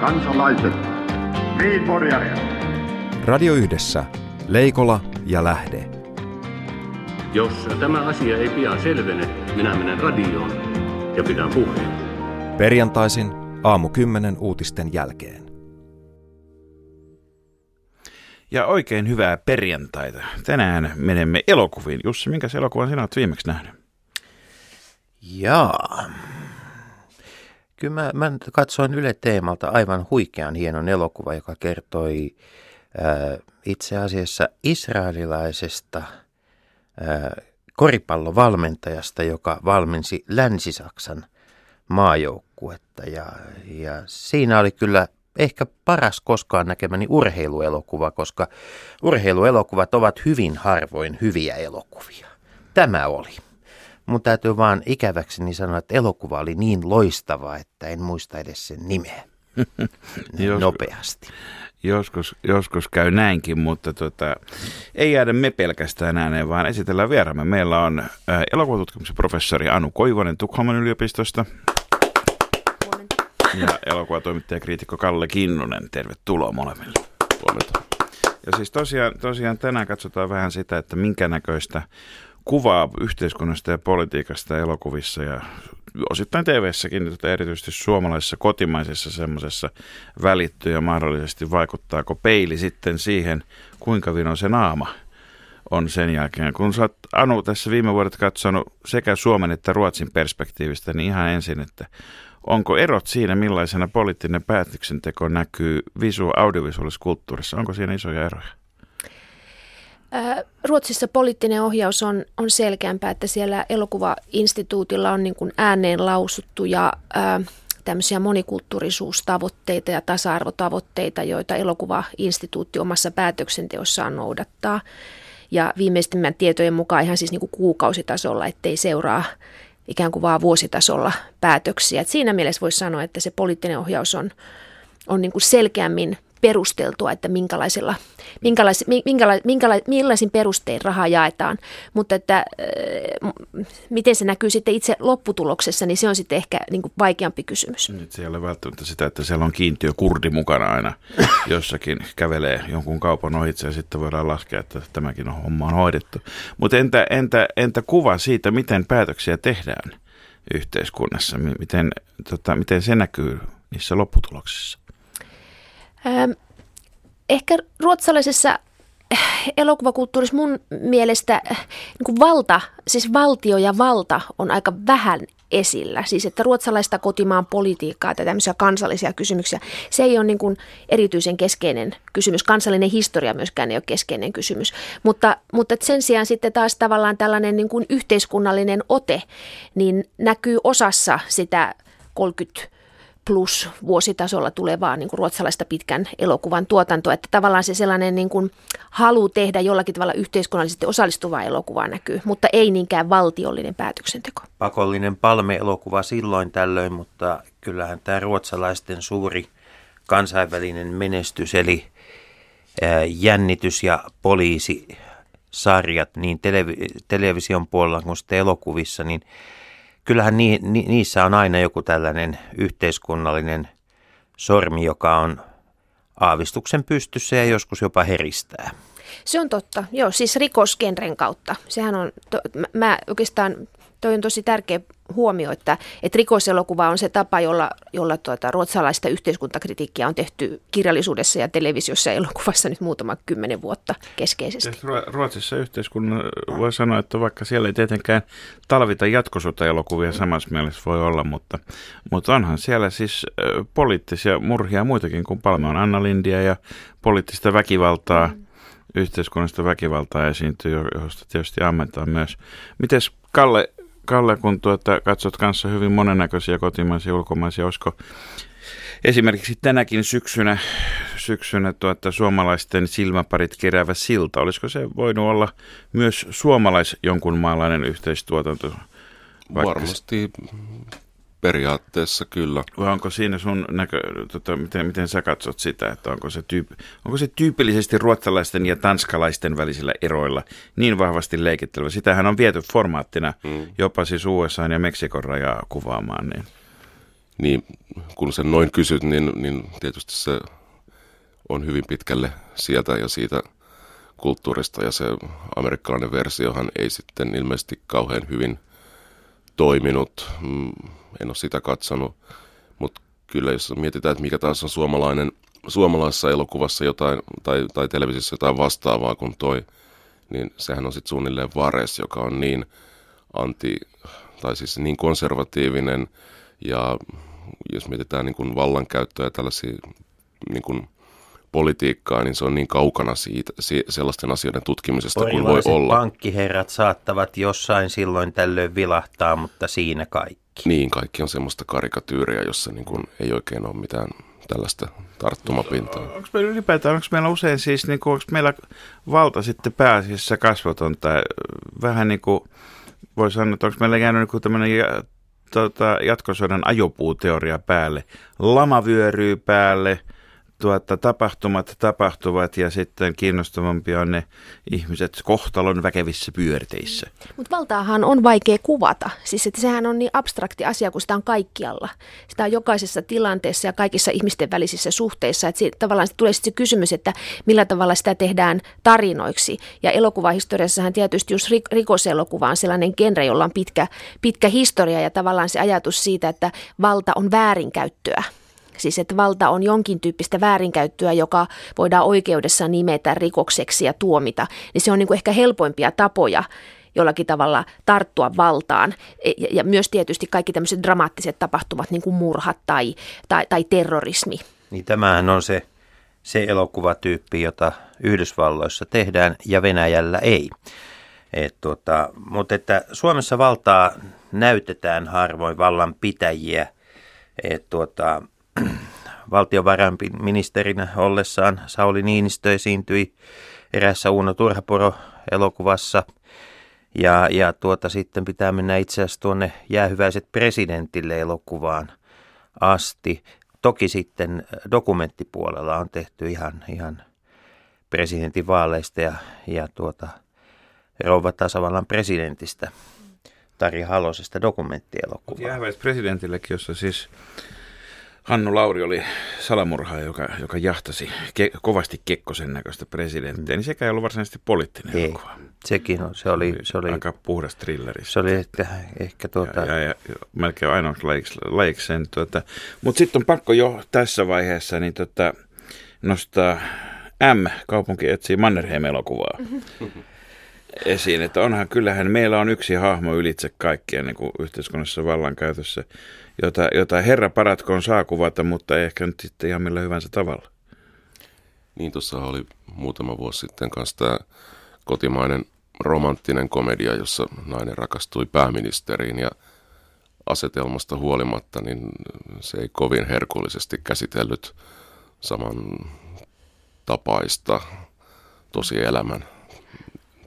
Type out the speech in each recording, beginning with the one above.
kansalaiset, Viinporjaria. Radio Yhdessä, Leikola ja Lähde. Jos tämä asia ei pian selvene, minä menen radioon ja pidän puheen. Perjantaisin aamu 10 uutisten jälkeen. Ja oikein hyvää perjantaita. Tänään menemme elokuviin. Jussi, minkä elokuvan sinä olet viimeksi nähnyt? Jaa. Kyllä mä, mä katsoin Yle Teemalta aivan huikean hienon elokuva, joka kertoi ää, itse asiassa israelilaisesta ää, koripallovalmentajasta, joka valmensi Länsi-Saksan maajoukkuetta. Ja, ja siinä oli kyllä ehkä paras koskaan näkemäni urheiluelokuva, koska urheiluelokuvat ovat hyvin harvoin hyviä elokuvia. Tämä oli. Mun täytyy vaan ikäväkseni sanoa, että elokuva oli niin loistava, että en muista edes sen nimeä. Jos- Nopeasti. Joskus, joskus käy näinkin, mutta tota, ei jäädä me pelkästään ääneen, vaan esitellään vieraamme. Meillä on äh, elokuvatutkimuksen professori Anu Koivonen Tukholman yliopistosta. Ja elokuvatoimittaja ja kriitikko Kalle Kinnunen. Tervetuloa molemmille. Huomenta. Ja siis tosiaan, tosiaan tänään katsotaan vähän sitä, että minkä näköistä kuvaa yhteiskunnasta ja politiikasta elokuvissa ja osittain TV-säkin, mutta erityisesti suomalaisessa kotimaisessa semmoisessa välittyy ja mahdollisesti vaikuttaako peili sitten siihen, kuinka vino se naama on sen jälkeen. Kun sä oot, Anu, tässä viime vuodet katsonut sekä Suomen että Ruotsin perspektiivistä, niin ihan ensin, että onko erot siinä, millaisena poliittinen päätöksenteko näkyy visu audiovisuaalisessa kulttuurissa? Onko siinä isoja eroja? Ää, Ruotsissa poliittinen ohjaus on, on selkeämpää, että siellä elokuvainstituutilla on niin kuin ääneen lausuttu ja ää, tämmöisiä monikulttuurisuustavoitteita ja tasa-arvotavoitteita, joita elokuvainstituutti omassa päätöksenteossaan noudattaa. Ja viimeisimmän tietojen mukaan ihan siis niin kuin kuukausitasolla, ettei seuraa ikään kuin vaan vuositasolla päätöksiä. Et siinä mielessä voisi sanoa, että se poliittinen ohjaus on, on niin kuin selkeämmin perusteltua, että minkälaisella, minkälais, minkälais, minkälais, millaisin perustein rahaa jaetaan. Mutta että äh, miten se näkyy sitten itse lopputuloksessa, niin se on sitten ehkä niin kuin vaikeampi kysymys. Nyt se ei ole välttämättä sitä, että siellä on kiintiö kurdi mukana aina jossakin kävelee jonkun kaupan ohitse ja sitten voidaan laskea, että tämäkin on homma on hoidettu. Mutta entä, entä, entä kuva siitä, miten päätöksiä tehdään yhteiskunnassa? Mi- Miten, tota, miten se näkyy niissä lopputuloksissa? Ehkä ruotsalaisessa eh, elokuvakulttuurissa mun mielestä eh, niin kuin valta, siis valtio ja valta on aika vähän esillä. Siis että ruotsalaista kotimaan politiikkaa tai tämmöisiä kansallisia kysymyksiä, se ei ole niin kuin erityisen keskeinen kysymys. Kansallinen historia myöskään ei ole keskeinen kysymys. Mutta, mutta sen sijaan sitten taas tavallaan tällainen niin kuin yhteiskunnallinen ote, niin näkyy osassa sitä 30 plus vuositasolla tulevaa niin kuin ruotsalaista pitkän elokuvan tuotantoa. Että tavallaan se sellainen niin kuin halu tehdä jollakin tavalla yhteiskunnallisesti osallistuvaa elokuvaa näkyy, mutta ei niinkään valtiollinen päätöksenteko. Pakollinen palme-elokuva silloin tällöin, mutta kyllähän tämä ruotsalaisten suuri kansainvälinen menestys, eli jännitys- ja poliisisarjat niin televi- television puolella kuin sitten elokuvissa, niin kyllähän ni, ni, niissä on aina joku tällainen yhteiskunnallinen sormi, joka on aavistuksen pystyssä ja joskus jopa heristää. Se on totta, joo, siis rikosgenren kautta. Sehän on, to, mä, mä oikeastaan, toi on tosi tärkeä huomio, että, että rikoselokuva on se tapa, jolla, jolla tuota, ruotsalaista yhteiskuntakritiikkiä on tehty kirjallisuudessa ja televisiossa ja elokuvassa nyt muutama kymmenen vuotta keskeisesti. Siis Ruo- Ruotsissa yhteiskunnan voi sanoa, että vaikka siellä ei tietenkään talvita jatkosotaelokuvia samassa mielessä voi olla, mutta, mutta onhan siellä siis poliittisia murhia muitakin kuin Palme on Anna Lindia ja poliittista väkivaltaa, mm. yhteiskunnallista väkivaltaa esiintyy, jo- josta tietysti ammentaa myös. Mites Kalle, Kalle kun tuota, katsot kanssa hyvin monennäköisiä kotimaisia ja ulkomaisia, olisiko esimerkiksi tänäkin syksynä, syksynä tuota, suomalaisten silmäparit keräävä silta, olisiko se voinut olla myös suomalais jonkun maalainen yhteistuotanto? Vaikka- Varmasti periaatteessa kyllä. Vai onko siinä sun näkö, tota, miten, miten sä katsot sitä, että onko se, tyyp, onko se tyypillisesti ruotsalaisten ja tanskalaisten välisillä eroilla niin vahvasti leikittelevä? Sitähän on viety formaattina mm. jopa siis USA ja Meksikon rajaa kuvaamaan. Niin. Niin, kun sen noin kysyt, niin, niin tietysti se on hyvin pitkälle sieltä ja siitä kulttuurista ja se amerikkalainen versiohan ei sitten ilmeisesti kauhean hyvin toiminut. Mm, en ole sitä katsonut, mutta kyllä jos mietitään, että mikä taas on suomalainen, suomalaisessa elokuvassa jotain tai, tai televisiossa jotain vastaavaa kuin toi, niin sehän on sitten suunnilleen Vares, joka on niin anti, tai siis niin konservatiivinen ja jos mietitään niin kuin vallankäyttöä ja tällaisia niin kuin politiikkaa, niin se on niin kaukana siitä, sellaisten asioiden tutkimisesta kuin voi olla. pankkiherrat saattavat jossain silloin tällöin vilahtaa, mutta siinä kaikki. Niin, kaikki on semmoista karikatyyriä, jossa niin kuin ei oikein ole mitään tällaista tarttumapintaa. Onko meillä ylipäätään, onko meillä usein siis, niin kuin, onko meillä valta sitten pääasiassa kasvotonta, vähän niin kuin voi sanoa, että onko meillä jäänyt niin tämmöinen tota, jatkosodan ajopuuteoria päälle, lama vyöryy päälle – tuota, tapahtumat tapahtuvat ja sitten kiinnostavampia on ne ihmiset kohtalon väkevissä pyörteissä. Mutta valtaahan on vaikea kuvata. Siis että sehän on niin abstrakti asia, kun sitä on kaikkialla. Sitä on jokaisessa tilanteessa ja kaikissa ihmisten välisissä suhteissa. Että siitä, tavallaan tulee sitten se kysymys, että millä tavalla sitä tehdään tarinoiksi. Ja elokuvahistoriassahan tietysti just rikoselokuva on sellainen genre, jolla on pitkä, pitkä historia ja tavallaan se ajatus siitä, että valta on väärinkäyttöä Siis että valta on jonkin tyyppistä väärinkäyttöä, joka voidaan oikeudessa nimetä rikokseksi ja tuomita, niin se on niin kuin ehkä helpoimpia tapoja jollakin tavalla tarttua valtaan. E, ja, ja myös tietysti kaikki tämmöiset dramaattiset tapahtumat, niin kuin murhat tai, tai, tai terrorismi. Niin tämähän on se, se elokuvatyyppi, jota Yhdysvalloissa tehdään ja Venäjällä ei. Et tuota, mutta että Suomessa valtaa näytetään harvoin vallan pitäjiä. Et tuota, valtiovarainministerinä ollessaan Sauli Niinistö esiintyi erässä Uuno Turhapuro elokuvassa. Ja, ja tuota, sitten pitää mennä itse asiassa tuonne jäähyväiset presidentille elokuvaan asti. Toki sitten dokumenttipuolella on tehty ihan, ihan presidentinvaaleista ja, ja tuota, rouva tasavallan presidentistä Tari Halosesta dokumenttielokuva. Jäähyväiset presidentillekin, jossa siis Hannu Lauri oli salamurhaaja, joka, joka jahtasi ke, kovasti Kekkosen näköistä presidenttiä, niin sekä ei ollut varsinaisesti poliittinen ei, elokuva. Sekin on, se oli, se oli aika puhdas thrilleri. Se oli ehkä, ehkä tuota... Ja, ja, ja, melkein ainoa lajiksi. Tuota. Mutta sitten on pakko jo tässä vaiheessa niin tuota, nostaa M, kaupunki etsii Mannerheim-elokuvaa. esiin, että onhan kyllähän meillä on yksi hahmo ylitse kaikkien niin kuin yhteiskunnassa vallankäytössä, jota, jota herra paratkoon saa kuvata, mutta ei ehkä nyt sitten ihan millä hyvänsä tavalla. Niin, tuossa oli muutama vuosi sitten kanssa tämä kotimainen romanttinen komedia, jossa nainen rakastui pääministeriin ja asetelmasta huolimatta, niin se ei kovin herkullisesti käsitellyt saman tapaista tosielämän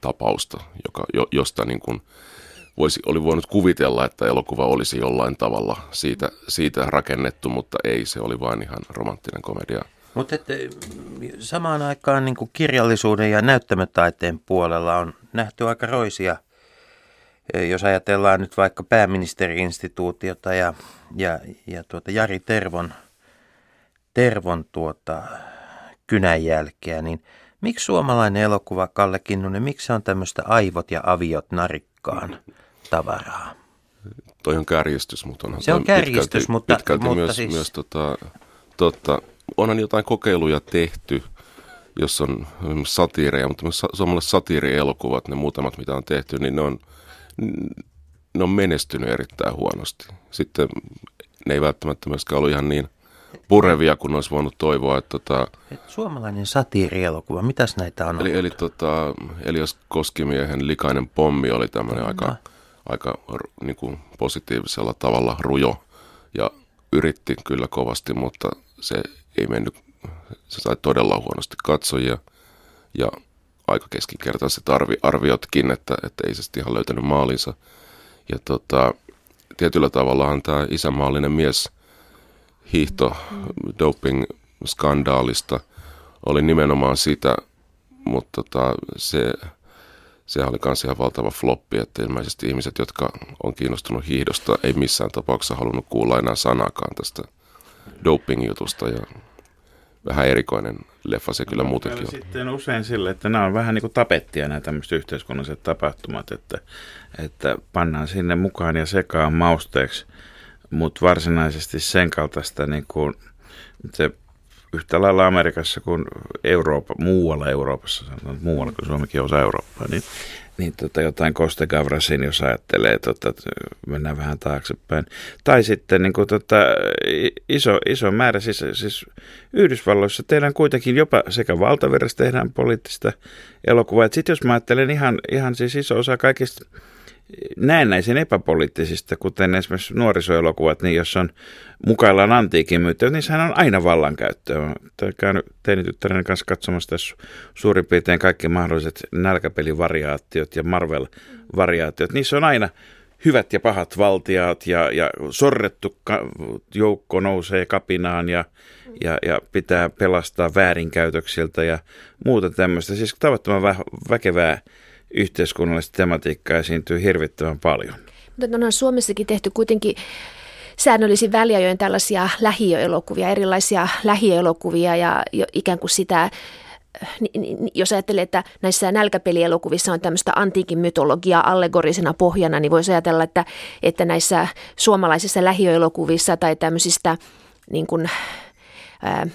tapausta, joka, jo, josta niin kuin voisi, oli voinut kuvitella, että elokuva olisi jollain tavalla siitä, siitä rakennettu, mutta ei, se oli vain ihan romanttinen komedia. Mutta samaan aikaan niin kuin kirjallisuuden ja näyttämötaiteen puolella on nähty aika roisia, jos ajatellaan nyt vaikka pääministeriinstituutiota ja, ja, ja tuota Jari Tervon, Tervon tuota kynänjälkeä, niin miksi suomalainen elokuva, Kalle Kinnunen, miksi on tämmöistä aivot ja aviot narikkaan tavaraa. Toi on kärjistys, mutta onhan Se on kärjistys, pitkälti, mutta, pitkälti mutta myös, siis... myös tota, totta, onhan jotain kokeiluja tehty, jos on satiireja, mutta myös suomalaiset satiirielokuvat, ne muutamat mitä on tehty, niin ne on, ne on menestynyt erittäin huonosti. Sitten ne ei välttämättä myöskään ollut ihan niin purevia, kun olisi voinut toivoa. Että tota, Et suomalainen satiirielokuva, mitäs näitä on Eli, eli tota, Elias Koskimiehen Likainen pommi oli tämmöinen aika, aika niin kuin positiivisella tavalla rujo ja yritti kyllä kovasti, mutta se ei mennyt, se sai todella huonosti katsojia ja aika keskinkertaiset arvi, arviotkin, että, että ei se sitten ihan löytänyt maalinsa. Ja tota, tietyllä tavallahan tämä isämaallinen mies hiihto doping skandaalista oli nimenomaan sitä, mutta tota, se, sehän oli myös ihan valtava floppi, että ilmeisesti ihmiset, jotka on kiinnostunut hiihdosta, ei missään tapauksessa halunnut kuulla enää sanakaan tästä doping-jutusta ja vähän erikoinen leffa se kyllä muutenkin on. Sitten usein sille, että nämä on vähän niin kuin tapettia nämä tämmöiset yhteiskunnalliset tapahtumat, että, että pannaan sinne mukaan ja sekaan mausteeksi, mutta varsinaisesti sen kaltaista niin kuin, se yhtä lailla Amerikassa kuin Eurooppa, muualla Euroopassa, sanotaan muualla kuin Suomikin osa Eurooppaa, niin, niin tota jotain Costa Gavrasin, jos ajattelee, tota, mennään vähän taaksepäin. Tai sitten niin kuin, tota, iso, iso määrä, siis, siis Yhdysvalloissa tehdään kuitenkin jopa sekä valtavirrassa tehdään poliittista elokuvaa. Sitten jos mä ajattelen ihan, ihan siis iso osa kaikista näennäisen epäpoliittisista, kuten esimerkiksi nuorisoelokuvat, niin jos on mukaillaan antiikin myyttä, niin sehän on aina vallankäyttöä. Olen käynyt teinityttären kanssa katsomassa tässä suurin piirtein kaikki mahdolliset nälkäpelivariaatiot ja Marvel-variaatiot. Niissä on aina hyvät ja pahat valtiaat ja, ja sorrettu joukko nousee kapinaan ja, ja, ja pitää pelastaa väärinkäytöksiltä ja muuta tämmöistä. Siis tavattoman vä- väkevää yhteiskunnallista tematiikkaa esiintyy hirvittävän paljon. Mutta onhan Suomessakin tehty kuitenkin säännöllisin väliajoin tällaisia lähiöelokuvia, erilaisia lähiöelokuvia ja ikään kuin sitä jos ajattelee, että näissä nälkäpelielokuvissa on tämmöistä antiikin mytologiaa allegorisena pohjana, niin voisi ajatella, että, että näissä suomalaisissa lähiöelokuvissa tai tämmöisistä niin kuin, ää,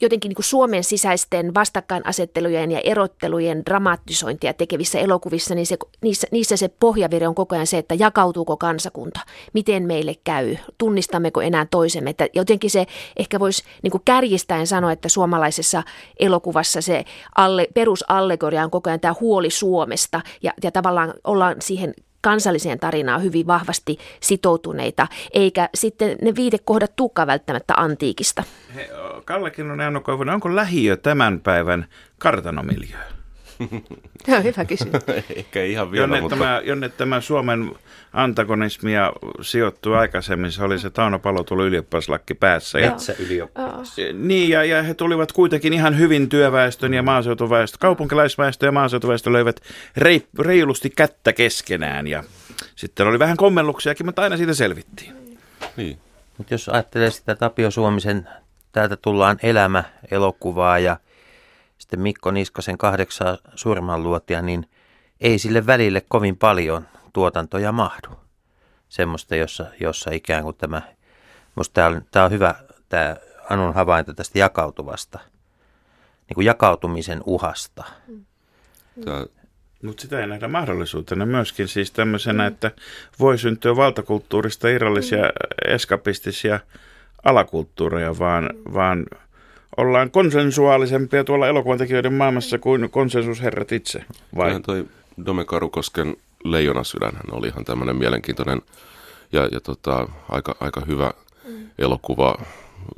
jotenkin niin kuin Suomen sisäisten vastakkainasettelujen ja erottelujen dramatisointia tekevissä elokuvissa, niin se, niissä, niissä se pohjavire on koko ajan se, että jakautuuko kansakunta, miten meille käy, tunnistammeko enää toisemme. Että jotenkin se ehkä voisi niin kuin kärjistäen sanoa, että suomalaisessa elokuvassa se alle, perusallegoria on koko ajan tämä huoli Suomesta ja, ja tavallaan ollaan siihen kansalliseen tarinaan hyvin vahvasti sitoutuneita, eikä sitten ne viitekohdat tulekaan välttämättä antiikista. He, Kalle Kinnunen ja onko lähiö tämän päivän kartanomiljö? Tämä on hyvä kysymys. Ehkä ihan vielä, jonne, mutta... tämä, jonne tämä Suomen antagonismia sijoittui aikaisemmin, se oli se Tauno Palotulo ylioppilaslakki päässä. Ja, ylioppilas. Niin, ja, ja he tulivat kuitenkin ihan hyvin työväestön ja maaseutuväestö, kaupunkilaisväestö ja maaseutuväestö löivät rei, reilusti kättä keskenään. Ja sitten oli vähän kommelluksiakin, mutta aina siitä selvittiin. Niin. Mutta jos ajattelee sitä Tapio Suomisen Täältä tullaan elämä elokuvaa ja sitten Mikko Niskasen kahdeksan surmanluotia, niin ei sille välille kovin paljon tuotantoja mahdu. Semmoista, jossa, jossa ikään kuin tämä, musta tämä on, tämä on hyvä tämä Anun havainto tästä jakautuvasta, niin kuin jakautumisen uhasta. Tämä mutta sitä ei nähdä mahdollisuutena myöskin siis tämmöisenä, että voi syntyä valtakulttuurista irrallisia eskapistisia alakulttuureja, vaan, vaan ollaan konsensuaalisempia tuolla elokuvan tekijöiden maailmassa kuin konsensusherrat itse. Vai? Ihan toi Dome Karukosken Leijonasydänhän oli ihan tämmöinen mielenkiintoinen ja, ja tota, aika, aika hyvä elokuva.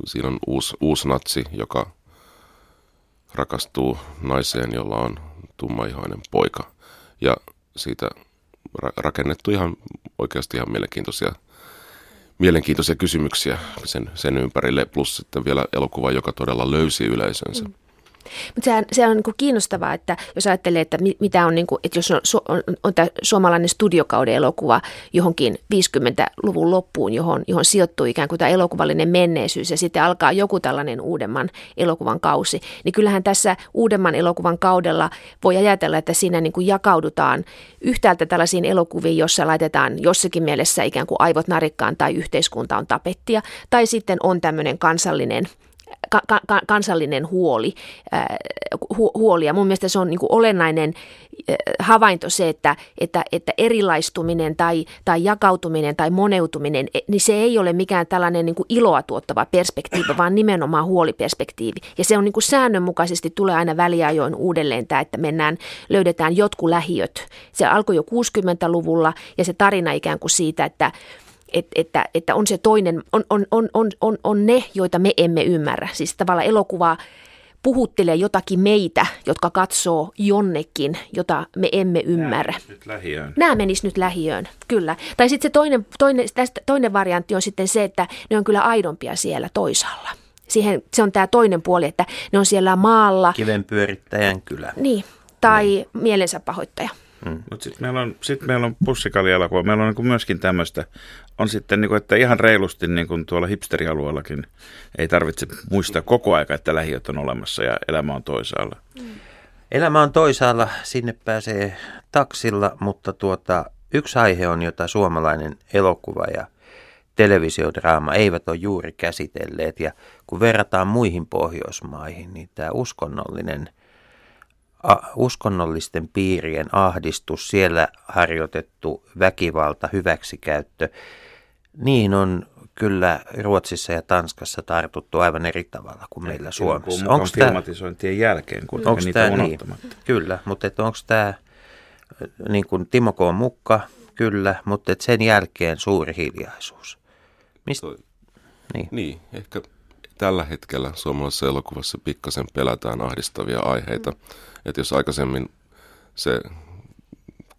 Siinä on uusi, uusi natsi, joka rakastuu naiseen, jolla on tummaihoinen poika. Ja siitä ra- rakennettu ihan oikeasti ihan mielenkiintoisia mielenkiintoisia kysymyksiä sen, sen ympärille, plus sitten vielä elokuva, joka todella löysi yleisönsä. Mm. Mutta sehän, se on niin kiinnostavaa, että jos ajattelee, että mitä on, niin kuin, että jos on, on, on tämä suomalainen studiokauden elokuva johonkin 50-luvun loppuun, johon, johon sijoittuu ikään kuin tämä elokuvallinen menneisyys ja sitten alkaa joku tällainen uudemman elokuvan kausi, niin kyllähän tässä uudemman elokuvan kaudella voi ajatella, että siinä niin kuin jakaudutaan yhtäältä tällaisiin elokuviin, jossa laitetaan jossakin mielessä ikään kuin aivot narikkaan tai yhteiskunta on tapettia, tai sitten on tämmöinen kansallinen ka- ka- kansallinen huoli, äh, hu- huoli. Ja mun mielestä se on niin olennainen äh, havainto se, että, että, että erilaistuminen tai, tai jakautuminen tai moneutuminen, e, niin se ei ole mikään tällainen niin iloa tuottava perspektiivi, vaan nimenomaan huoliperspektiivi. Ja se on niin säännönmukaisesti tulee aina väliajoin uudelleen tämä, että mennään, löydetään jotkut lähiöt. Se alkoi jo 60-luvulla ja se tarina ikään kuin siitä, että että, että, että on se toinen, on, on, on, on, on, on ne, joita me emme ymmärrä. Siis tavallaan elokuva puhuttelee jotakin meitä, jotka katsoo jonnekin, jota me emme ymmärrä. Nämä menis nyt lähiöön, kyllä. Tai sitten se toinen, toinen, tästä, toinen variantti on sitten se, että ne on kyllä aidompia siellä toisaalla. Siihen, se on tämä toinen puoli, että ne on siellä maalla. Kivenpyörittäjän kylä. Niin, tai niin. mielensä pahoittaja. Mm. Mutta sitten meillä on, sit meillä on pussikallielokuva. Meillä on niin myöskin tämmöistä, on sitten, niin kuin, että ihan reilusti niin kuin tuolla hipsterialueellakin ei tarvitse muistaa koko aika, että lähiöt on olemassa ja elämä on toisaalla. Mm. Elämä on toisaalla, sinne pääsee taksilla, mutta tuota, yksi aihe on, jota suomalainen elokuva ja televisiodraama eivät ole juuri käsitelleet. Ja kun verrataan muihin Pohjoismaihin, niin tämä uskonnollinen, a, uskonnollisten piirien ahdistus, siellä harjoitettu väkivalta, hyväksikäyttö, niin on kyllä Ruotsissa ja Tanskassa tartuttu aivan eri tavalla kuin meillä Suomessa. Onko tämä filmatisointien jälkeen, kun onko niitä tämä, niin, Kyllä, mutta onko tämä, niin kuin Timo K. Mukka, kyllä, mutta et sen jälkeen suuri hiljaisuus. Mistä? Niin. niin, ehkä tällä hetkellä suomalaisessa elokuvassa pikkasen pelätään ahdistavia aiheita. Mm. Että jos aikaisemmin se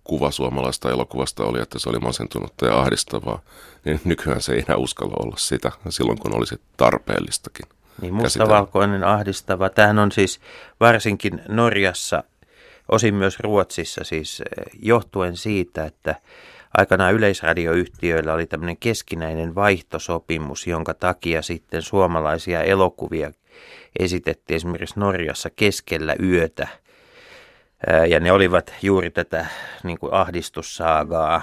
kuva suomalaista elokuvasta oli, että se oli masentunutta ja ahdistavaa, niin nykyään se ei enää uskalla olla sitä silloin, kun olisi tarpeellistakin. Niin mustavalkoinen ahdistava. Tämähän on siis varsinkin Norjassa, osin myös Ruotsissa siis eh, johtuen siitä, että aikanaan yleisradioyhtiöillä oli tämmöinen keskinäinen vaihtosopimus, jonka takia sitten suomalaisia elokuvia esitettiin esimerkiksi Norjassa keskellä yötä. Ja ne olivat juuri tätä niin kuin ahdistussaagaa.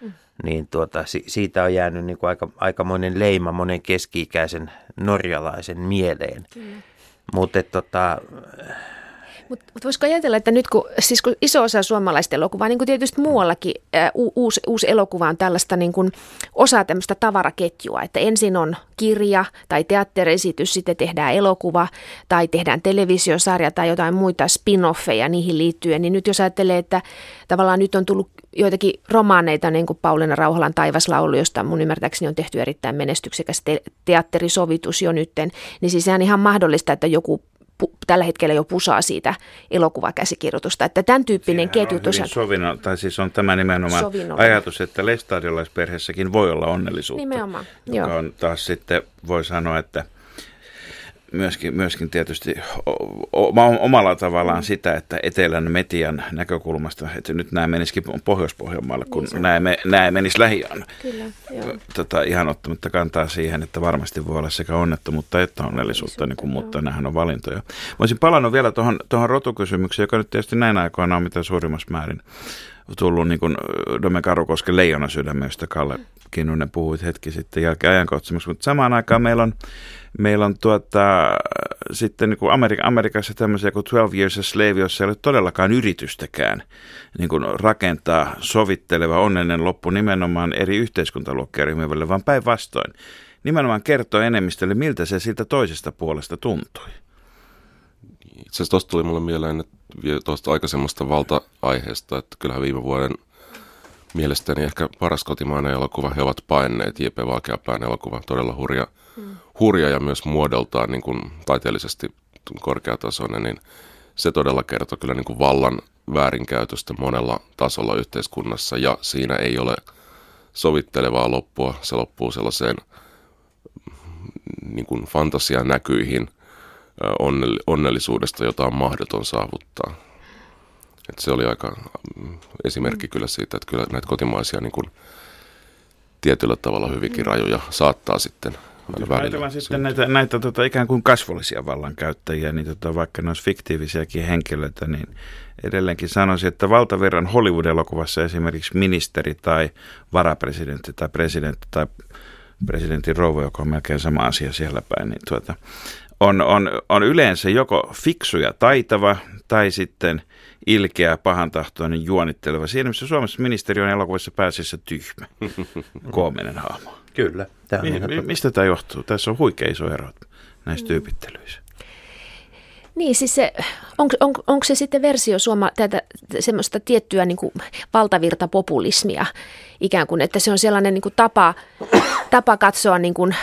Mm. Niin tuota, siitä on jäänyt niin kuin aika, aikamoinen leima monen keski-ikäisen norjalaisen mieleen. Mutta tota, mutta mut voisiko ajatella, että nyt kun, siis kun iso osa suomalaista elokuvaa, niin kuin tietysti muuallakin ää, u, uusi, uusi elokuva on tällaista niin kuin osa tämmöistä tavaraketjua, että ensin on kirja tai teatterisitys, sitten tehdään elokuva tai tehdään televisiosarja tai jotain muita spin-offeja niihin liittyen, niin nyt jos ajattelee, että tavallaan nyt on tullut joitakin romaaneita, niin kuin Pauliina Rauhalan Taivaslaulu, josta mun ymmärtääkseni on tehty erittäin menestyksekäs te- teatterisovitus jo nytten, niin siis sehän ihan mahdollista, että joku tällä hetkellä jo pusaa siitä elokuvakäsikirjoitusta. Että tämän tyyppinen ketju tosiaan... Sovinno, tai siis on tämä nimenomaan ajatus, että lestadiolaisperheessäkin voi olla onnellisuutta. Nimenomaan, joka joo. on taas sitten, voi sanoa, että myöskin, myöskin tietysti omalla tavallaan mm. sitä, että etelän metian näkökulmasta, että nyt nämä menisikin Pohjois-Pohjanmaalle, kun niin nämä, me, nämä menisi lähiaan. Kyllä, Tota, ihan ottamatta kantaa siihen, että varmasti voi olla sekä onnettomuutta että onnellisuutta, niin kuin, mutta nämähän on valintoja. Mä olisin palannut vielä tuohon, tuohon rotukysymykseen, joka nyt tietysti näin aikoina on mitä suurimmassa määrin tullut niin kuin Dome Karukosken leijona sydämme, josta Kalle Kinnunen puhuit hetki sitten jälkeen ajankohtaisemmaksi, mutta samaan aikaan meillä on meillä on tuota, sitten niin kuin Amerik- Amerikassa tämmöisiä kuin 12 Years a Slave, jossa ei ole todellakaan yritystäkään niin kuin rakentaa sovitteleva onnellinen loppu nimenomaan eri yhteiskuntaluokkien ryhmille, vaan päinvastoin. Nimenomaan kertoo enemmistölle, miltä se siltä toisesta puolesta tuntui. Itse asiassa tuosta tuli mulle mieleen että tuosta aikaisemmasta valta-aiheesta, että kyllähän viime vuoden mielestäni ehkä paras kotimainen elokuva, he ovat paineet, J.P. Vaikeapään elokuva, todella hurja mm. hurja ja myös muodoltaan niin kuin taiteellisesti korkeatasoinen, niin se todella kertoo kyllä niin kuin vallan väärinkäytöstä monella tasolla yhteiskunnassa ja siinä ei ole sovittelevaa loppua. Se loppuu sellaiseen niin kuin fantasian näkyihin onnellisuudesta, jota on mahdoton saavuttaa. Et se oli aika mm, esimerkki kyllä siitä, että kyllä näitä kotimaisia niin kuin tietyllä tavalla hyvinkin rajoja saattaa sitten jos ajatellaan sitten näitä, näitä tota, ikään kuin kasvollisia vallankäyttäjiä, niin tota, vaikka ne olisi fiktiivisiäkin henkilöitä, niin edelleenkin sanoisin, että valtavirran Hollywood-elokuvassa esimerkiksi ministeri tai varapresidentti tai presidentti tai presidentin rouva, joka on melkein sama asia siellä päin, niin tuota, on, on, on yleensä joko fiksu ja taitava tai sitten ilkeä, pahantahtoinen, juonitteleva. Siinä missä Suomessa ministeri on elokuvassa pääsissä tyhmä, koominen hahmo. Kyllä. Tämä on mi- mi- mistä tämä johtuu? Tässä on huikea iso ero näissä tyypittelyissä. Niin, siis se, on, on, onko se sitten versio suoma, tätä semmoista tiettyä niin kuin valtavirtapopulismia ikään kuin, että se on sellainen niin kuin tapa, tapa katsoa niin kuin,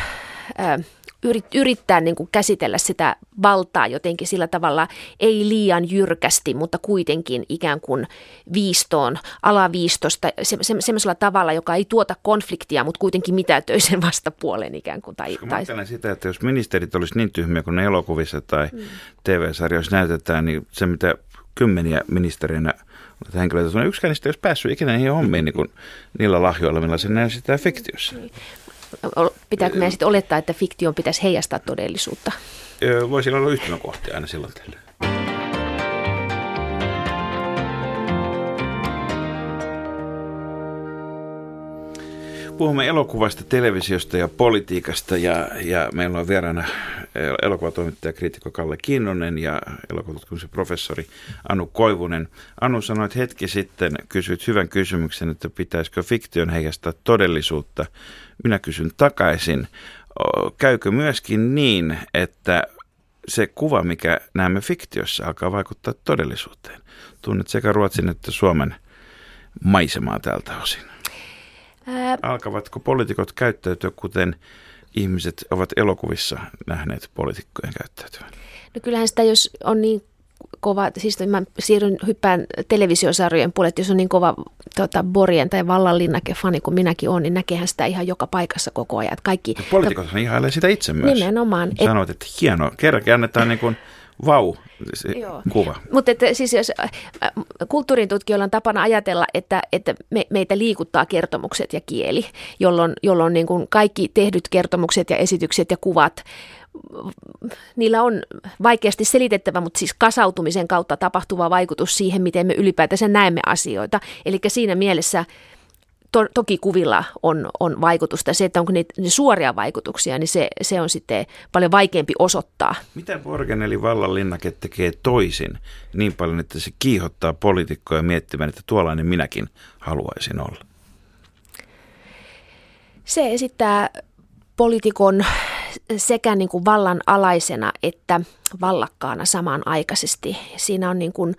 äh, yrit, yrittää niin kuin käsitellä sitä valtaa jotenkin sillä tavalla, ei liian jyrkästi, mutta kuitenkin ikään kuin viistoon, alaviistosta, se, se, semmoisella tavalla, joka ei tuota konfliktia, mutta kuitenkin mitätöi sen vastapuolen ikään kuin. Tai, tai... sitä, että jos ministerit olisi niin tyhmiä kuin ne elokuvissa tai mm. TV-sarjoissa näytetään, niin se mitä kymmeniä ministerinä henkilöitä. Yksikään niistä ei olisi päässyt ikinä niihin hommiin niin kuin niillä lahjoilla, millä se näytetään fiktiossa. Pitääkö meidän sitten olettaa, että fiktion pitäisi heijastaa todellisuutta? Voisi olla yhtymäkohtia aina silloin tällä. puhumme elokuvasta, televisiosta ja politiikasta ja, ja meillä on vieraana elokuvatoimittaja kriitikko Kalle Kinnonen ja elokuvatutkimuksen professori Anu Koivunen. Anu sanoit hetki sitten, kysyit hyvän kysymyksen, että pitäisikö fiktion heijastaa todellisuutta. Minä kysyn takaisin, käykö myöskin niin, että se kuva, mikä näemme fiktiossa, alkaa vaikuttaa todellisuuteen? Tunnet sekä Ruotsin että Suomen maisemaa tältä osin. Ää... Alkavatko poliitikot käyttäytyä kuten ihmiset ovat elokuvissa nähneet poliitikkojen käyttäytyvän? No kyllähän sitä, jos on niin kova, siis mä siirryn hyppään televisiosarjojen puolelle, jos on niin kova tota, Borien tai vallanlinnake fani kuin minäkin on, niin näkehän sitä ihan joka paikassa koko ajan. Kaikki, poliitikot to... ihailee sitä itse myös. Nimenomaan. Sanoit, että hieno, kerrankin annetaan niin kuin vau se Joo. kuva. Mutta siis jos äh, kulttuurin tutkijoilla on tapana ajatella, että, että me, meitä liikuttaa kertomukset ja kieli, jolloin, jolloin niin kuin kaikki tehdyt kertomukset ja esitykset ja kuvat niillä on vaikeasti selitettävä, mutta siis kasautumisen kautta tapahtuva vaikutus siihen, miten me ylipäätänsä näemme asioita. Eli siinä mielessä to, toki kuvilla on, on vaikutusta. Se, että onko niitä ne suoria vaikutuksia, niin se, se on sitten paljon vaikeampi osoittaa. Mitä Borgen eli vallanlinnake tekee toisin niin paljon, että se kiihottaa poliitikkoja miettimään, että tuollainen minäkin haluaisin olla? Se esittää poliitikon sekä niin kuin vallan alaisena että vallakkaana samanaikaisesti. Siinä on niin kuin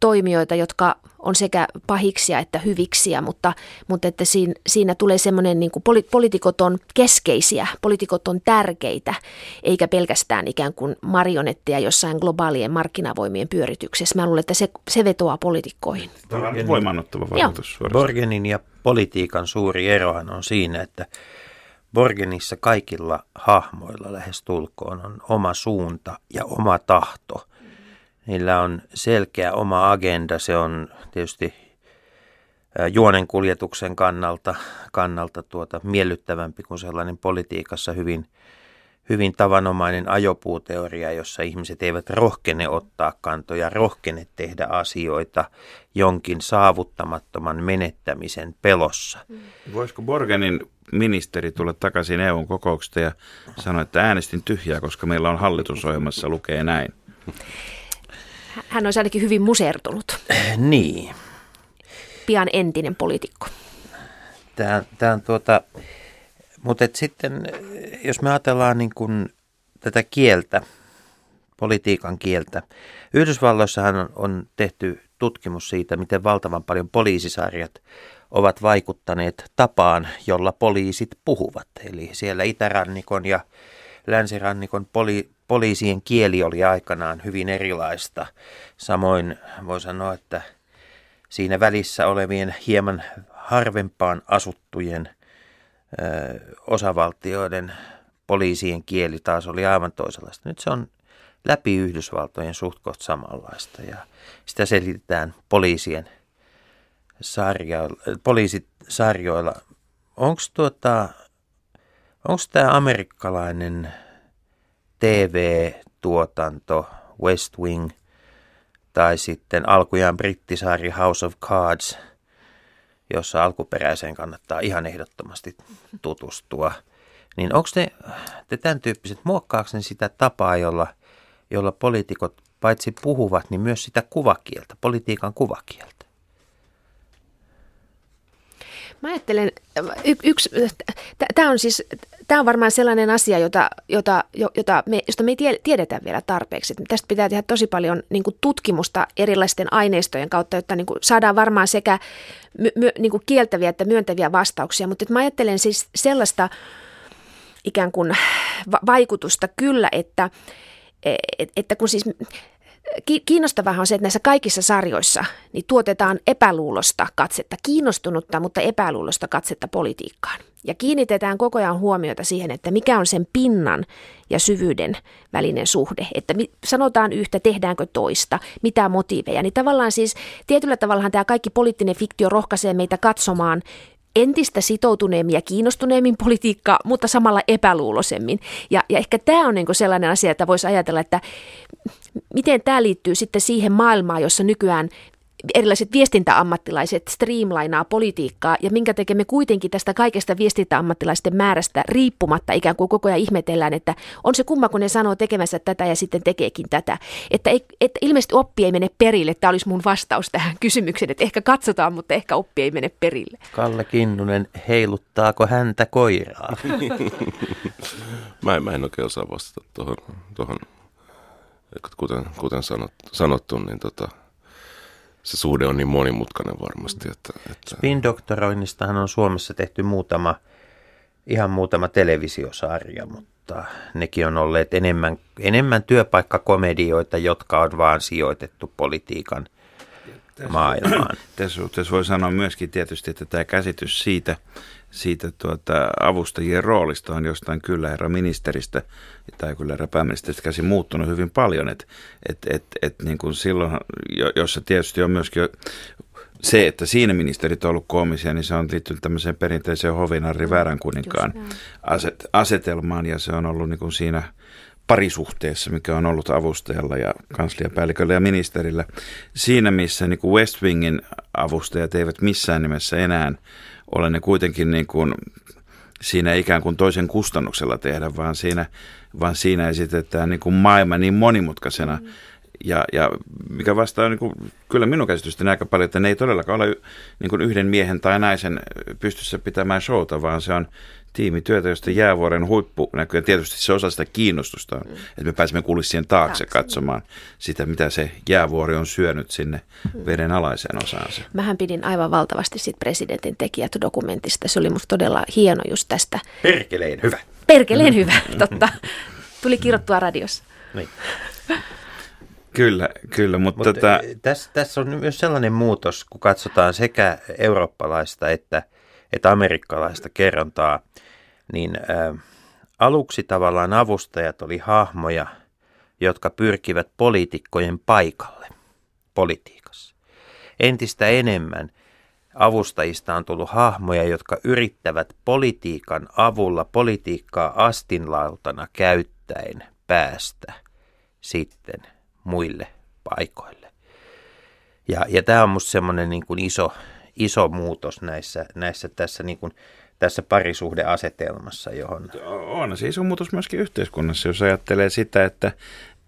toimijoita, jotka on sekä pahiksia että hyviksiä, mutta, mutta että siinä, siinä tulee semmoinen, niin kuin poliitikot on keskeisiä, poliitikot on tärkeitä, eikä pelkästään ikään kuin marionetteja jossain globaalien markkinavoimien pyörityksessä. Mä luulen, että se, se vetoaa poliitikkoihin. Voimannuttava vaikutus. Borgenin ja politiikan suuri erohan on siinä, että Borgenissa kaikilla hahmoilla lähes tulkoon on oma suunta ja oma tahto. Niillä on selkeä oma agenda. Se on tietysti juonen kuljetuksen kannalta, kannalta tuota, miellyttävämpi kuin sellainen politiikassa hyvin, hyvin tavanomainen ajopuuteoria, jossa ihmiset eivät rohkene ottaa kantoja, rohkene tehdä asioita jonkin saavuttamattoman menettämisen pelossa. Voisiko Borgenin ministeri tulla takaisin EUn kokouksesta ja sanoa, että äänestin tyhjää, koska meillä on hallitusohjelmassa lukee näin. Hän olisi ainakin hyvin musertunut. Niin. Pian entinen poliitikko. Tämä, tämä on tuota, mutta sitten jos me ajatellaan niin kuin tätä kieltä, politiikan kieltä. Yhdysvalloissahan on, on tehty tutkimus siitä, miten valtavan paljon poliisisarjat ovat vaikuttaneet tapaan, jolla poliisit puhuvat. Eli siellä itärannikon ja länsirannikon poli, poliisien kieli oli aikanaan hyvin erilaista. Samoin voi sanoa, että siinä välissä olevien hieman harvempaan asuttujen ö, osavaltioiden poliisien kieli taas oli aivan toisenlaista. Nyt se on läpi Yhdysvaltojen suht samanlaista ja sitä selitetään poliisien sarjoilla, poliisisarjoilla. Onko tuota, onko tämä amerikkalainen TV-tuotanto West Wing tai sitten alkujaan brittisarja House of Cards, jossa alkuperäiseen kannattaa ihan ehdottomasti tutustua. Niin onko te, te tämän tyyppiset, muokkaako sitä tapaa, jolla, jolla poliitikot paitsi puhuvat, niin myös sitä kuvakieltä, politiikan kuvakieltä? Mä ajattelen, y- yksi, tämä on siis, tämä on varmaan sellainen asia, jota, jota, jota me, josta me ei tiedetä vielä tarpeeksi. Tästä pitää tehdä tosi paljon niin kuin tutkimusta erilaisten aineistojen kautta, jotta niin kuin saadaan varmaan sekä my, my, niin kuin kieltäviä että myöntäviä vastauksia. Mutta mä ajattelen siis sellaista ikään kuin vaikutusta kyllä, että, e, että kun siis kiinnostavaa on se, että näissä kaikissa sarjoissa niin tuotetaan epäluulosta katsetta, kiinnostunutta, mutta epäluulosta katsetta politiikkaan. Ja kiinnitetään koko ajan huomiota siihen, että mikä on sen pinnan ja syvyyden välinen suhde. Että sanotaan yhtä, tehdäänkö toista, mitä motiiveja. Niin tavallaan siis tietyllä tavallahan tämä kaikki poliittinen fiktio rohkaisee meitä katsomaan entistä sitoutuneemmin ja kiinnostuneemmin politiikkaa, mutta samalla epäluuloisemmin. Ja, ja ehkä tämä on niin sellainen asia, että voisi ajatella, että miten tämä liittyy sitten siihen maailmaan, jossa nykyään erilaiset viestintäammattilaiset streamlainaa politiikkaa ja minkä tekemme kuitenkin tästä kaikesta viestintäammattilaisten määrästä riippumatta ikään kuin koko ajan ihmetellään, että on se kumma, kun ne sanoo tekemässä tätä ja sitten tekeekin tätä. Että, ei, että ilmeisesti oppi ei mene perille. Tämä olisi mun vastaus tähän kysymykseen, että ehkä katsotaan, mutta ehkä oppi ei mene perille. Kalle Kinnunen, heiluttaako häntä koiraa? mä, en, mä en oikein osaa vastata tuohon, tuohon kuten, kuten sanottu, sanottu niin tota, se suhde on niin monimutkainen varmasti. Että, että... Spin-doktoroinnistahan on Suomessa tehty muutama, ihan muutama televisiosarja, mutta nekin on olleet enemmän, enemmän työpaikkakomedioita, jotka on vaan sijoitettu politiikan maailmaan. Tässä, tässä voi sanoa myöskin tietysti, että tämä käsitys siitä, siitä tuota, avustajien roolista on jostain kyllä herra ministeristä tai kyllä herra pääministeristä käsin muuttunut hyvin paljon. Et, et, et, et, niin kuin silloin, jossa tietysti on myöskin se, että siinä ministerit on ollut koomisia, niin se on liittynyt tämmöiseen perinteiseen hovinarri väärän kuninkaan aset, asetelmaan ja se on ollut niin kuin siinä parisuhteessa, mikä on ollut avustajalla ja kansliapäälliköllä ja ministerillä. Siinä, missä niin kuin West Wingin avustajat eivät missään nimessä enää ole ne kuitenkin niin kuin siinä ikään kuin toisen kustannuksella tehdä, vaan siinä, vaan siinä esitetään niin kuin maailma niin monimutkaisena. Mm. Ja, ja mikä vastaa niin kuin, kyllä minun käsitystäni aika paljon, että ne ei todellakaan ole niin kuin yhden miehen tai naisen pystyssä pitämään showta, vaan se on tiimityötä, josta jäävuoren huippu näkyy. Ja tietysti se osa sitä kiinnostusta on, mm. että me pääsemme kulissien taakse Taakse, katsomaan niin. sitä, mitä se jäävuori on syönyt sinne mm. veden alaiseen osaansa. Mähän pidin aivan valtavasti siitä presidentin tekijät dokumentista. Se oli musta todella hieno just tästä. Perkeleen hyvä. Perkeleen hyvä, totta. Tuli kirjoittua radiossa. Niin. Kyllä, kyllä, mutta, mutta tota... tässä, tässä on myös sellainen muutos, kun katsotaan sekä eurooppalaista että, että amerikkalaista kerrontaa – niin ä, aluksi tavallaan avustajat oli hahmoja, jotka pyrkivät poliitikkojen paikalle politiikassa. Entistä enemmän avustajista on tullut hahmoja, jotka yrittävät politiikan avulla, politiikkaa astinlautana käyttäen päästä sitten muille paikoille. Ja, ja tämä on minusta semmoinen niin kuin iso, iso muutos näissä, näissä tässä niin kuin tässä parisuhdeasetelmassa, johon... On siis on muutos myöskin yhteiskunnassa, jos ajattelee sitä, että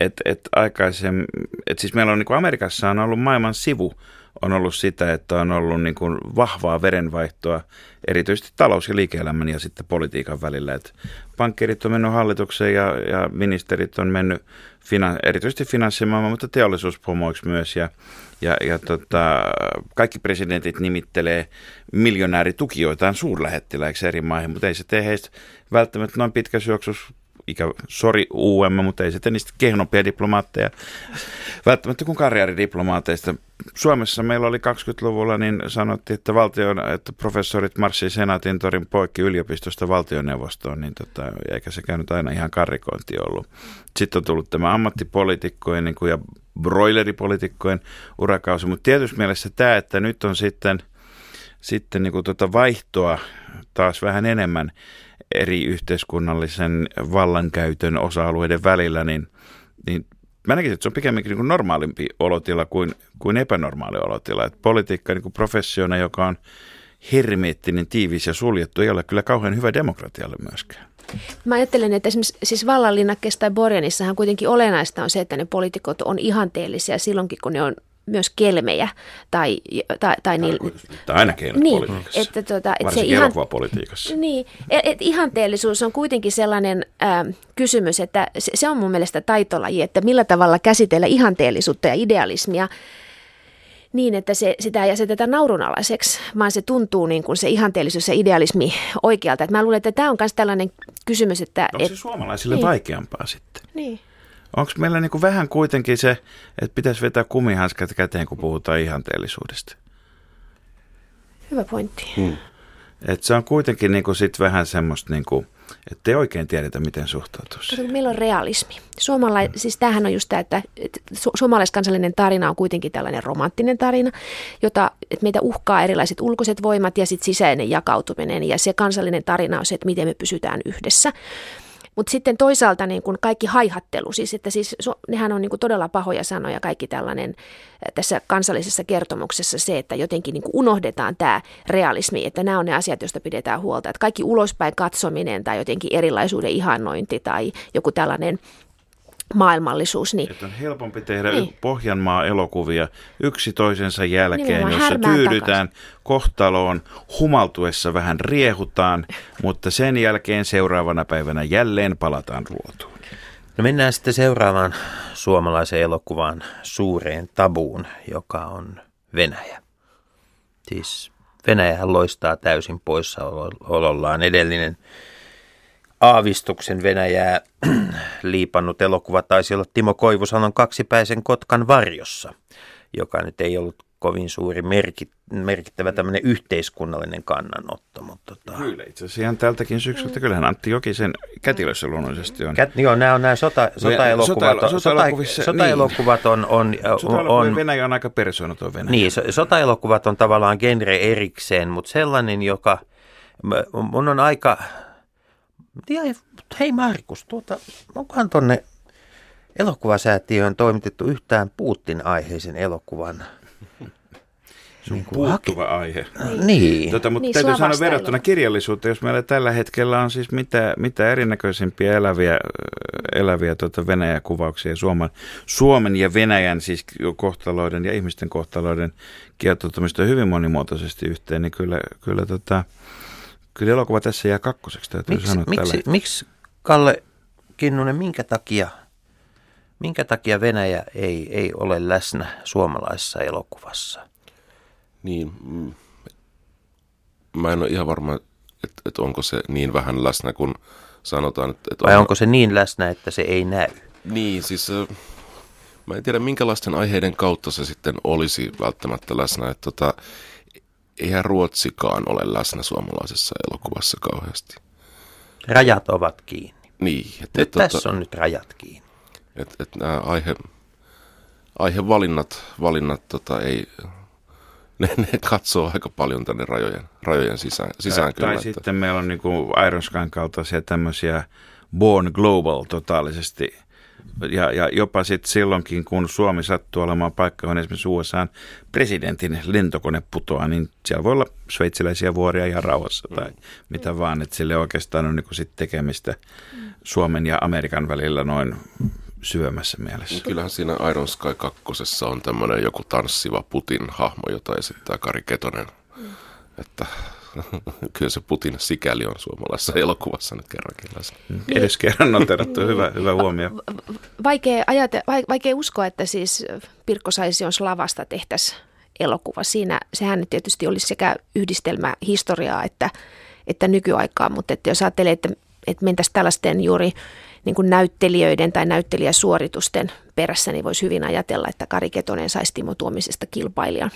et, et aikaisemmin, et siis meillä on niin kuin Amerikassa on ollut maailman sivu, on ollut sitä, että on ollut niin kuin vahvaa verenvaihtoa erityisesti talous- ja liike-elämän ja sitten politiikan välillä. Et pankkirit on mennyt hallitukseen ja, ja ministerit on mennyt fina, erityisesti finanssimaailmaan, mutta teollisuuspomoiksi myös. Ja, ja, ja tota, kaikki presidentit nimittelee miljonääritukijoitaan suurlähettiläiksi eri maihin, mutta ei se tee heistä välttämättä noin pitkä syöksus ikä, sori UM, mutta ei se tee niistä kehnompia diplomaatteja välttämättä kuin karjääridiplomaateista. Suomessa meillä oli 20-luvulla, niin sanottiin, että, valtion, että professorit marssii senaatin torin poikki yliopistosta valtioneuvostoon, niin tota, eikä se käynyt aina ihan karrikointi ollut. Sitten on tullut tämä ammattipolitiikkojen niin kuin, ja broileripolitiikkojen urakausi, mutta tietysti mielessä tämä, että nyt on sitten, sitten niin kuin tuota vaihtoa taas vähän enemmän eri yhteiskunnallisen vallankäytön osa-alueiden välillä, niin, niin mä näkisin, että se on pikemminkin niin kuin normaalimpi olotila kuin, kuin epänormaali olotila. Että politiikka niin kuin professiona, joka on hermeettinen, tiivis ja suljettu, ei ole kyllä kauhean hyvä demokratialle myöskään. Mä ajattelen, että esimerkiksi siis vallanlinnakkeessa tai Borjanissahan kuitenkin olennaista on se, että ne poliitikot on ihanteellisia silloinkin, kun ne on myös kelmejä. Tai, tai, tai niin, tai aina niin, että, tuota, että se ihan, politiikassa. Niin, että et ihanteellisuus on kuitenkin sellainen ä, kysymys, että se, se on mun mielestä taitolaji, että millä tavalla käsitellä ihanteellisuutta ja idealismia niin, että se, sitä ei aseteta naurunalaiseksi, vaan se tuntuu niin kuin se ihanteellisuus ja idealismi oikealta. Et mä luulen, että tämä on myös tällainen kysymys, että... Onko se et, suomalaisille niin. vaikeampaa sitten? Niin. Onko meillä niin kuin vähän kuitenkin se, että pitäisi vetää kumihanskat käteen, kun puhutaan ihanteellisuudesta? Hyvä pointti. Hmm. Et se on kuitenkin niin kuin sit vähän semmoista, niin kuin, että ei oikein tiedetä, miten suhtautua siihen. meillä on realismi. Suomalai, siis tämähän on just tämä, että, että su- suomalaiskansallinen tarina on kuitenkin tällainen romanttinen tarina, jota, että meitä uhkaa erilaiset ulkoiset voimat ja sitten sisäinen jakautuminen. Ja se kansallinen tarina on se, että miten me pysytään yhdessä. Mutta sitten toisaalta niin kun kaikki haihattelu, siis että siis, nehän on niin kun todella pahoja sanoja, kaikki tällainen tässä kansallisessa kertomuksessa se, että jotenkin niin unohdetaan tämä realismi, että nämä on ne asiat, joista pidetään huolta. Että kaikki ulospäin katsominen tai jotenkin erilaisuuden ihannointi tai joku tällainen maailmallisuus, niin Että on helpompi tehdä Niin. niin. Pohjanmaa-elokuvia yksi toisensa jälkeen, Nimenomaan jossa tyydytään kohtaloon, humaltuessa vähän riehutaan, mutta sen jälkeen seuraavana päivänä jälleen palataan ruotuun. No mennään sitten seuraavaan suomalaisen elokuvan suureen tabuun, joka on Venäjä. Siis Venäjähän loistaa täysin poissaolollaan. Edellinen aavistuksen Venäjää liipannut elokuva taisi olla Timo Koivusalon kaksipäisen Kotkan varjossa, joka nyt ei ollut kovin suuri merkit, merkittävä tämmöinen yhteiskunnallinen kannanotto. Mutta tota, Kyllä, itse asiassa ihan tältäkin syksyltä. Kyllähän Antti Jokisen kätilössä luonnollisesti on. Kät, joo, nämä on nämä sota, sotaelokuvat, sota- sota, sotaelokuvissa, sotaelokuvat on, on, on, on, on Venäjä on aika persoonaton Venäjä. niin, so- sotaelokuvat on tavallaan genre erikseen, mutta sellainen, joka, mun on aika, ja hei Markus, tuota, onkohan tonne elokuvasäätiöön toimitettu yhtään Putin-aiheisen elokuvan? Sun kuin hake- puuttuva aihe. Niin. Tota, mutta Niin, täytyy sanoa verrattuna kirjallisuuteen, jos meillä tällä hetkellä on siis mitä, mitä erinäköisimpiä eläviä, eläviä tota Venäjä-kuvauksia Suomen, Suomen ja Venäjän siis kohtaloiden ja ihmisten kohtaloiden kietoutumista hyvin monimuotoisesti yhteen, niin kyllä, kyllä, tota, kyllä elokuva tässä jää kakkoseksi, täytyy Miksi, sanoa tällä miksi, miksi, Kalle Kinnunen, minkä takia, minkä takia Venäjä ei, ei ole läsnä suomalaisessa elokuvassa? Niin, mm, mä en ole ihan varma, että, että onko se niin vähän läsnä, kun sanotaan, että... että Vai onko se niin läsnä, että se ei näy? Niin, siis äh, mä en tiedä minkälaisten aiheiden kautta se sitten olisi välttämättä läsnä. Että tota, eihän Ruotsikaan ole läsnnä suomalaisessa elokuvassa kauheasti. Rajat ovat kiinni. Niin, että Nyt et, tässä on nyt rajat kiinni. et, et nämä aihe, aihevalinnat valinnat, tota, ei, ne, ne katsoo aika paljon tänne rajojen, rajojen sisään, sisään tai kyllä. sitten meillä on niin kuin Ironscan kaltaisia tämmöisiä Born Global totaalisesti. Ja, ja jopa sitten silloinkin, kun Suomi sattuu olemaan paikka, johon esimerkiksi USA presidentin lentokone putoaa, niin siellä voi olla sveitsiläisiä vuoria ihan rauhassa tai mitä vaan. Että sille oikeastaan on niin sit tekemistä Suomen ja Amerikan välillä noin syvemmässä mielessä. Kyllähän siinä Iron Sky 2 on tämmöinen joku tanssiva Putin-hahmo, jota esittää Kari Ketonen. Että kyllä se Putin sikäli on suomalaisessa elokuvassa nyt kerrankin läsnä. Edes kerran noterattu, hyvä, hyvä huomio. vaikea, ajate, vai- vaikea uskoa, että siis Pirkko Saision Slavasta tehtäisiin elokuva. Siinä sehän nyt tietysti olisi sekä yhdistelmä historiaa että, että nykyaikaa, mutta että jos ajattelee, että, että mentäisiin tällaisten juuri niin kuin näyttelijöiden tai näyttelijäsuoritusten perässä, niin voisi hyvin ajatella, että Kari Ketonen saisi Timo Tuomisesta kilpailijan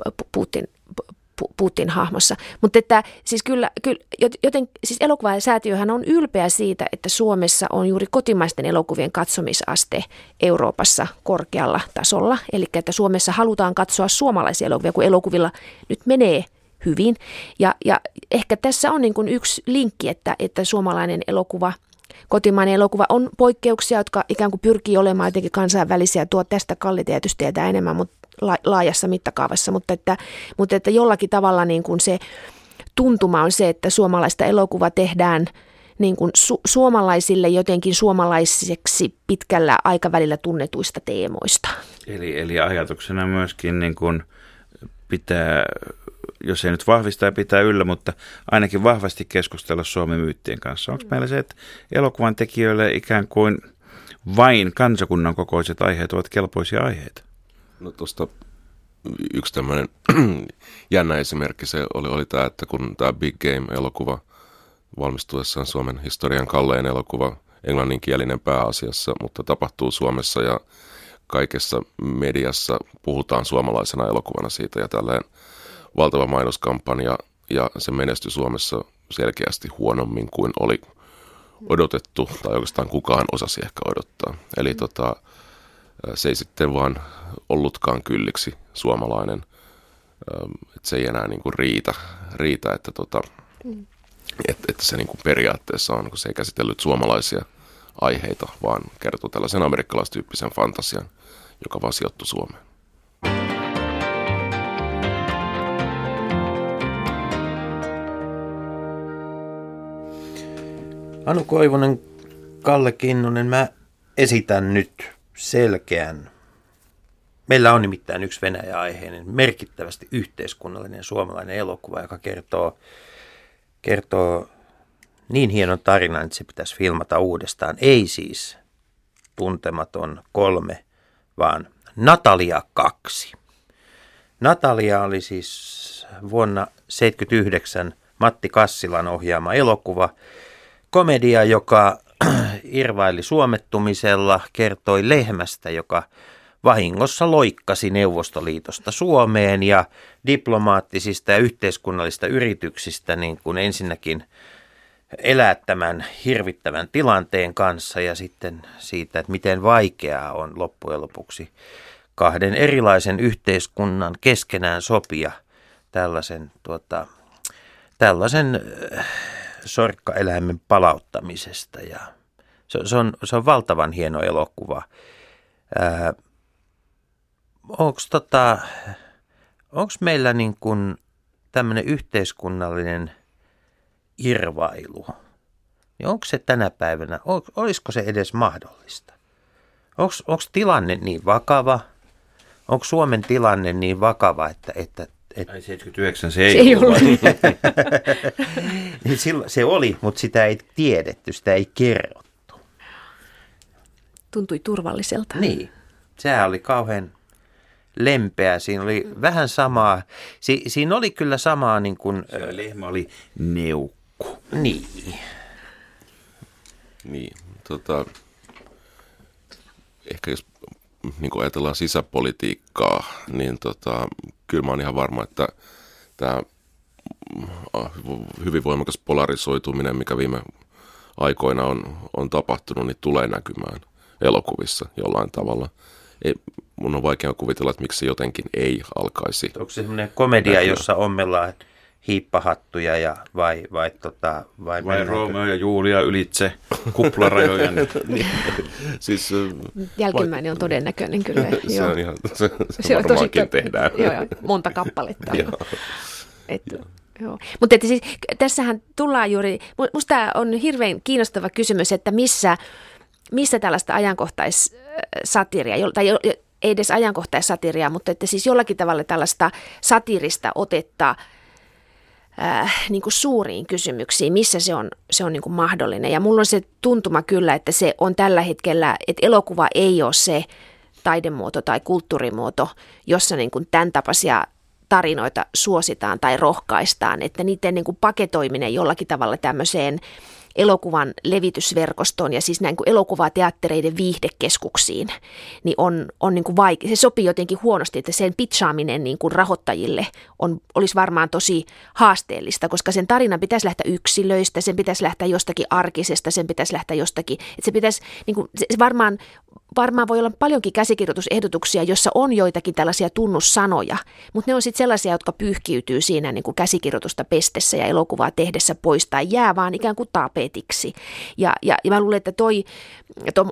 Pu- Putin, Pu- Putin hahmossa. Mutta että siis kyllä, kyllä joten siis elokuvasäätiöhän on ylpeä siitä, että Suomessa on juuri kotimaisten elokuvien katsomisaste Euroopassa korkealla tasolla. Eli että Suomessa halutaan katsoa suomalaisia elokuvia, kun elokuvilla nyt menee hyvin. Ja, ja ehkä tässä on niin kuin yksi linkki, että, että suomalainen elokuva – kotimainen elokuva on poikkeuksia, jotka ikään kuin pyrkii olemaan jotenkin kansainvälisiä. Tuo tästä Kalli tietää enemmän mutta laajassa mittakaavassa, mutta että, mutta että jollakin tavalla niin kuin se tuntuma on se, että suomalaista elokuva tehdään niin kuin su- suomalaisille jotenkin suomalaiseksi pitkällä aikavälillä tunnetuista teemoista. Eli, eli ajatuksena myöskin niin kuin pitää, jos ei nyt vahvistaa pitää yllä, mutta ainakin vahvasti keskustella Suomen myyttien kanssa. Onko meillä se, että elokuvan tekijöille ikään kuin vain kansakunnan kokoiset aiheet ovat kelpoisia aiheita? No tuosta yksi tämmöinen jännä esimerkki se oli, oli tämä, että kun tämä Big Game-elokuva valmistuessaan Suomen historian kallein elokuva englanninkielinen pääasiassa, mutta tapahtuu Suomessa ja kaikessa mediassa puhutaan suomalaisena elokuvana siitä ja tällainen valtava mainoskampanja ja se menestyi Suomessa selkeästi huonommin kuin oli odotettu tai oikeastaan kukaan osasi ehkä odottaa. Eli tota, se ei sitten vaan ollutkaan kylliksi suomalainen, että se ei enää niin kuin riitä, riitä että, tota, että, että se niin kuin periaatteessa on, kun se ei käsitellyt suomalaisia aiheita, vaan kertoo tällaisen amerikkalaistyyppisen fantasian, joka vaan sijoittui Suomeen. Anu Koivunen, Kalle Kinnunen, mä esitän nyt selkeän. Meillä on nimittäin yksi Venäjä-aiheinen, merkittävästi yhteiskunnallinen suomalainen elokuva, joka kertoo, kertoo niin hienon tarinan, että se pitäisi filmata uudestaan. Ei siis tuntematon kolme, vaan Natalia kaksi. Natalia oli siis vuonna 1979 Matti Kassilan ohjaama elokuva, komedia, joka irvaili suomettumisella, kertoi lehmästä, joka vahingossa loikkasi Neuvostoliitosta Suomeen ja diplomaattisista ja yhteiskunnallista yrityksistä niin kuin ensinnäkin elää tämän hirvittävän tilanteen kanssa ja sitten siitä, että miten vaikeaa on loppujen lopuksi kahden erilaisen yhteiskunnan keskenään sopia tällaisen, tuota, tällaisen sorkkaeläimen palauttamisesta ja se, se, on, se on valtavan hieno elokuva. Onko tota, meillä niin tämmöinen yhteiskunnallinen irvailu, niin onko se tänä päivänä, olisiko se edes mahdollista? Onko tilanne niin vakava? Onko Suomen tilanne niin vakava, että, että et, Ai 79 se ei, se ei ollut. niin silloin, se oli, mutta sitä ei tiedetty, sitä ei kerrottu. Tuntui turvalliselta. Niin, sehän oli kauhean lempeä. Siinä oli vähän samaa, si, siinä oli kyllä samaa niin kuin... Se lehmä oli neukku. Niin. Niin, tota, ehkä jos niin kuin ajatellaan sisäpolitiikkaa, niin tota, kyllä mä oon ihan varma, että tämä äh, hyvin voimakas polarisoituminen, mikä viime aikoina on, on tapahtunut, niin tulee näkymään elokuvissa jollain tavalla. Ei, mun on vaikea kuvitella, että miksi jotenkin ei alkaisi. Onko se semmoinen komedia, näkyä. jossa ommellaan hiippahattuja ja vai, vai, tota, vai, vai Romeo ja Julia ylitse kuplarajojen. niin. siis, Jälkimmäinen on todennäköinen kyllä. se joo. on ihan, se, se, se varmaankin tosi, tehdään. Joo, joo, monta kappaletta. Et, Joo. Mutta että siis, tässähän tullaan juuri, minusta tämä on hirveän kiinnostava kysymys, että missä, missä tällaista ajankohtaissatiria, tai ei edes ajankohtaissatiria, mutta että siis jollakin tavalla tällaista satirista otetta – äh, niin kuin suuriin kysymyksiin, missä se on, se on niin kuin mahdollinen. Ja mulla on se tuntuma kyllä, että se on tällä hetkellä, että elokuva ei ole se taidemuoto tai kulttuurimuoto, jossa niin kuin tämän tapaisia tarinoita suositaan tai rohkaistaan, että niiden niin kuin paketoiminen jollakin tavalla tämmöiseen elokuvan levitysverkostoon ja siis näin kuin elokuvateattereiden viihdekeskuksiin, niin on, on niin kuin vaike- se sopii jotenkin huonosti, että sen pitchaaminen niin kuin rahoittajille on, olisi varmaan tosi haasteellista, koska sen tarinan pitäisi lähteä yksilöistä, sen pitäisi lähteä jostakin arkisesta, sen pitäisi lähteä jostakin, että se pitäisi, niin kuin, se varmaan varmaan voi olla paljonkin käsikirjoitusehdotuksia, jossa on joitakin tällaisia tunnussanoja, mutta ne on sitten sellaisia, jotka pyyhkiytyy siinä niin kuin käsikirjoitusta pestessä ja elokuvaa tehdessä pois tai jää vaan ikään kuin tapetiksi. Ja, ja, ja mä luulen, että toi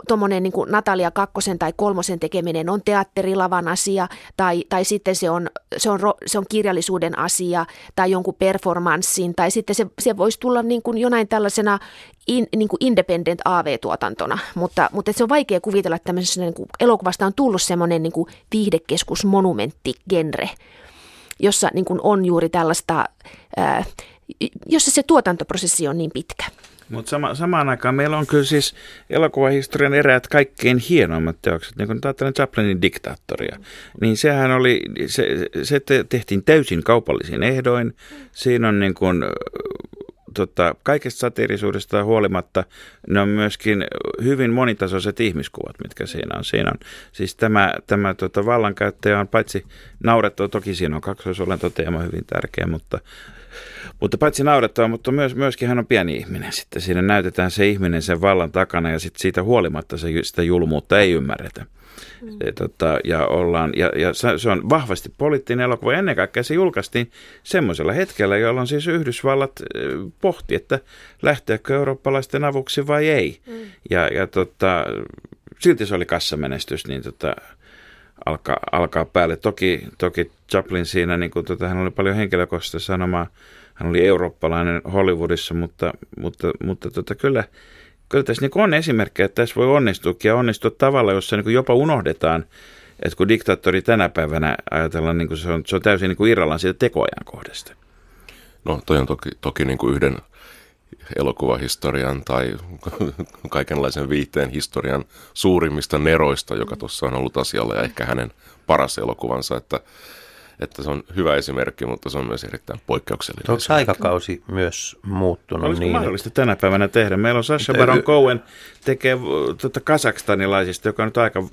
tuommoinen to, niin Natalia kakkosen tai kolmosen tekeminen on teatterilavan asia tai, tai sitten se on, se, on, se on kirjallisuuden asia tai jonkun performanssin tai sitten se, se voisi tulla niin kuin jonain tällaisena in, niin kuin independent AV-tuotantona, mutta, mutta se on vaikea kuvitella, että tämmöisessä niin kuin elokuvasta on tullut semmoinen niin viihdekeskus-monumentti-genre, jossa niin kuin on juuri tällaista, ää, jossa se tuotantoprosessi on niin pitkä. Mutta sama, samaan aikaan meillä on kyllä siis elokuvahistorian eräät kaikkein hienoimmat teokset, niin kuin ajattelen Chaplinin diktaattoria, niin sehän oli, se, se tehtiin täysin kaupallisin ehdoin. Siinä on niin kuin tota, kaikesta satiirisuudesta huolimatta ne on myöskin hyvin monitasoiset ihmiskuvat, mitkä siinä on. Siinä on siis tämä, tämä tota, vallankäyttäjä on paitsi naurettava, toki siinä on kaksoisolentoteema hyvin tärkeä, mutta mutta paitsi naurettava, mutta myös, myöskin hän on pieni ihminen. Sitten siinä näytetään se ihminen sen vallan takana ja sitten siitä huolimatta se, sitä julmuutta ei ymmärretä. Mm. Ja, tota, ja, ollaan, ja, ja se on vahvasti poliittinen elokuva. Ennen kaikkea se julkaistiin semmoisella hetkellä, jolloin siis Yhdysvallat pohti, että lähteekö eurooppalaisten avuksi vai ei. Mm. Ja, ja tota, silti se oli kassamenestys, niin tota, alkaa, alkaa päälle. Toki, toki Chaplin siinä, niin kuin, tota, hän oli paljon henkilökohtaisesti sanomaa, hän oli eurooppalainen Hollywoodissa, mutta, mutta, mutta tota, kyllä, kyllä tässä niin on esimerkkejä, että tässä voi onnistuakin ja onnistua tavalla, jossa niin jopa unohdetaan, että kun diktaattori tänä päivänä ajatellaan, niin kuin se, on, se on täysin niin kuin irrallaan siitä tekoajan kohdasta. No toi on toki, toki niin kuin yhden elokuvahistorian tai kaikenlaisen viihteen historian suurimmista neroista, joka tuossa on ollut asialla ja ehkä hänen paras elokuvansa, että, että se on hyvä esimerkki, mutta se on myös erittäin poikkeuksellinen. Onko aikakausi myös muuttunut Olisiko niin? mahdollista tänä päivänä tehdä? Meillä on Sasha Baron Cohen tekee tuota kasakstanilaisista, joka on nyt aika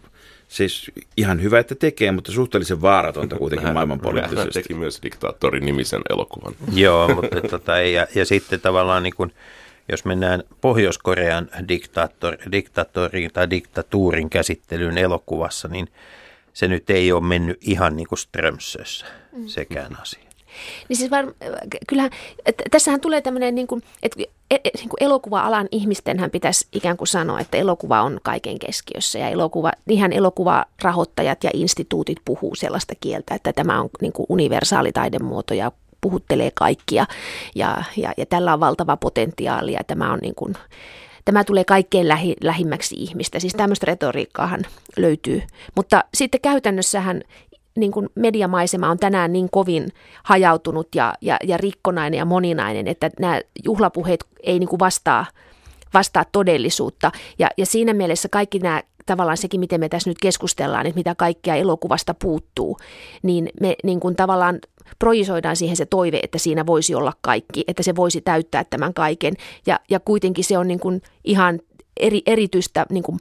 siis ihan hyvä, että tekee, mutta suhteellisen vaaratonta kuitenkin maailmanpoliittisesti. Hän teki myös diktaattorin nimisen elokuvan. Joo, mutta tota, ja, ja sitten tavallaan niin kuin, jos mennään Pohjois-Korean diktaattor, diktaattoriin tai diktatuurin käsittelyyn elokuvassa, niin se nyt ei ole mennyt ihan niin kuin Strömsössä mm. sekään asia. Niin siis var, kyllähän, että tässähän tulee tämmöinen, niin kuin, että e, e, niin kuin elokuva-alan ihmistenhän pitäisi ikään kuin sanoa, että elokuva on kaiken keskiössä ja elokuva, ihan elokuvarahoittajat ja instituutit puhuu sellaista kieltä, että tämä on niin kuin universaali taidemuoto ja puhuttelee kaikkia ja, ja, ja tällä on valtava potentiaali ja tämä on niin kuin, tämä tulee kaikkein lähi, lähimmäksi ihmistä. Siis tämmöistä retoriikkaahan löytyy. Mutta sitten käytännössähän niin kuin mediamaisema on tänään niin kovin hajautunut ja, ja, ja rikkonainen ja moninainen, että nämä juhlapuheet ei niin kuin vastaa, vastaa todellisuutta. Ja, ja siinä mielessä kaikki nämä tavallaan sekin, miten me tässä nyt keskustellaan, että mitä kaikkea elokuvasta puuttuu, niin me niin kuin tavallaan projisoidaan siihen se toive, että siinä voisi olla kaikki, että se voisi täyttää tämän kaiken. Ja, ja kuitenkin se on niin kuin ihan eri, erityistä niin kuin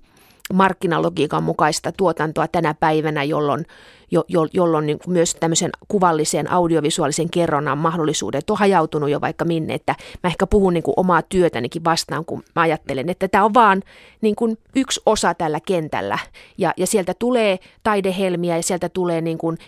markkinalogiikan mukaista tuotantoa tänä päivänä, jolloin, jo, jo, jolloin niin myös tämmöisen kuvallisen audiovisuaalisen kerronnan mahdollisuudet on hajautunut jo vaikka minne, että mä ehkä puhun niin kuin omaa työtänikin vastaan, kun mä ajattelen, että tämä on vaan niin kuin yksi osa tällä kentällä. Ja, ja sieltä tulee taidehelmiä ja sieltä tulee niin kuin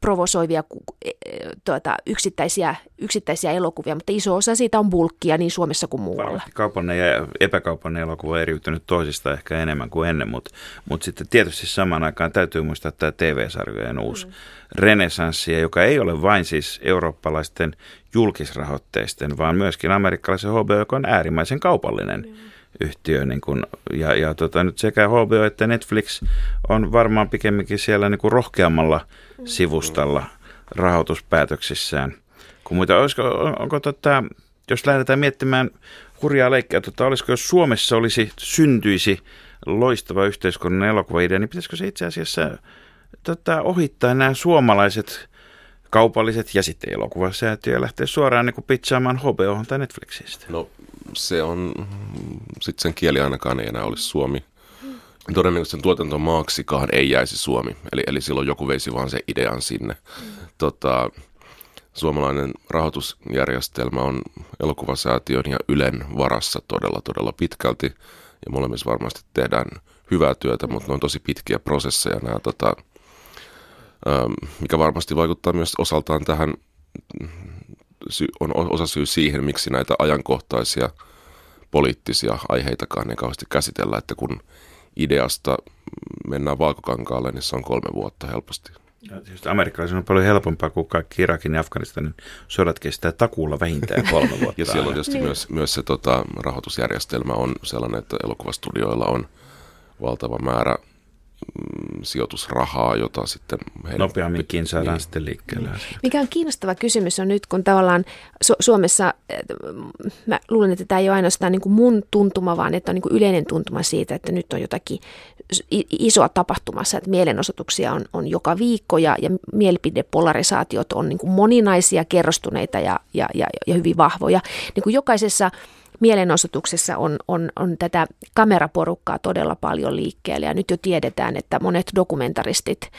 provosoivia e, e, tuota, yksittäisiä, yksittäisiä elokuvia, mutta iso osa siitä on bulkkia niin Suomessa kuin muualla. Kaupallinen ja epäkaupallinen elokuva on eriytynyt toisista ehkä enemmän kuin ennen, mutta, mutta sitten tietysti samaan aikaan täytyy muistaa tämä TV-sarjojen uusi mm. renesanssi, joka ei ole vain siis eurooppalaisten julkisrahoitteisten, vaan myöskin amerikkalaisen HBO, joka on äärimmäisen kaupallinen. Mm yhtiö. Niin kun, ja ja tota, nyt sekä HBO että Netflix on varmaan pikemminkin siellä niin kuin rohkeammalla mm. sivustalla rahoituspäätöksissään kuin muita. Olisiko, on, onko tota, jos lähdetään miettimään hurjaa leikkiä, tota, olisiko jos Suomessa olisi, syntyisi loistava yhteiskunnan elokuvaidea, niin pitäisikö se itse asiassa tota, ohittaa nämä suomalaiset kaupalliset ja sitten elokuvasäätiö ja lähteä suoraan niin kuin pitsaamaan HBO tai Netflixistä? No se on, sitten sen kieli ainakaan ei enää olisi suomi. Todennäköisesti sen tuotantomaaksikaan ei jäisi Suomi, eli, eli silloin joku veisi vaan se idean sinne. Mm. Tota, suomalainen rahoitusjärjestelmä on elokuvasäätiön ja Ylen varassa todella, todella pitkälti. Ja molemmissa varmasti tehdään hyvää työtä, mutta ne on tosi pitkiä prosesseja nämä, tota, mikä varmasti vaikuttaa myös osaltaan tähän on osa syy siihen, miksi näitä ajankohtaisia poliittisia aiheitakaan ei kauheasti käsitellä, että kun ideasta mennään valkokankaalle, niin se on kolme vuotta helposti. Ja tietysti amerikkalaisilla on paljon helpompaa kuin kaikki Irakin ja Afganistanin sodat kestää takuulla vähintään kolme vuotta. ja siellä on tietysti niin. myös, myös se tota, rahoitusjärjestelmä on sellainen, että elokuvastudioilla on valtava määrä sijoitusrahaa, jota sitten... Nopeamminkin saadaan niin. sitten liikkeelle. Mikä on kiinnostava kysymys on nyt, kun tavallaan Su- Suomessa, mä luulen, että tämä ei ole ainoastaan niin kuin mun tuntuma, vaan että on niin kuin yleinen tuntuma siitä, että nyt on jotakin isoa tapahtumassa, että mielenosoituksia on, on joka viikko ja, ja mielipidepolarisaatiot on niin kuin moninaisia, kerrostuneita ja, ja, ja, ja hyvin vahvoja. Niin kuin jokaisessa mielenosoituksessa on, on, on tätä kameraporukkaa todella paljon liikkeellä ja nyt jo tiedetään, että monet dokumentaristit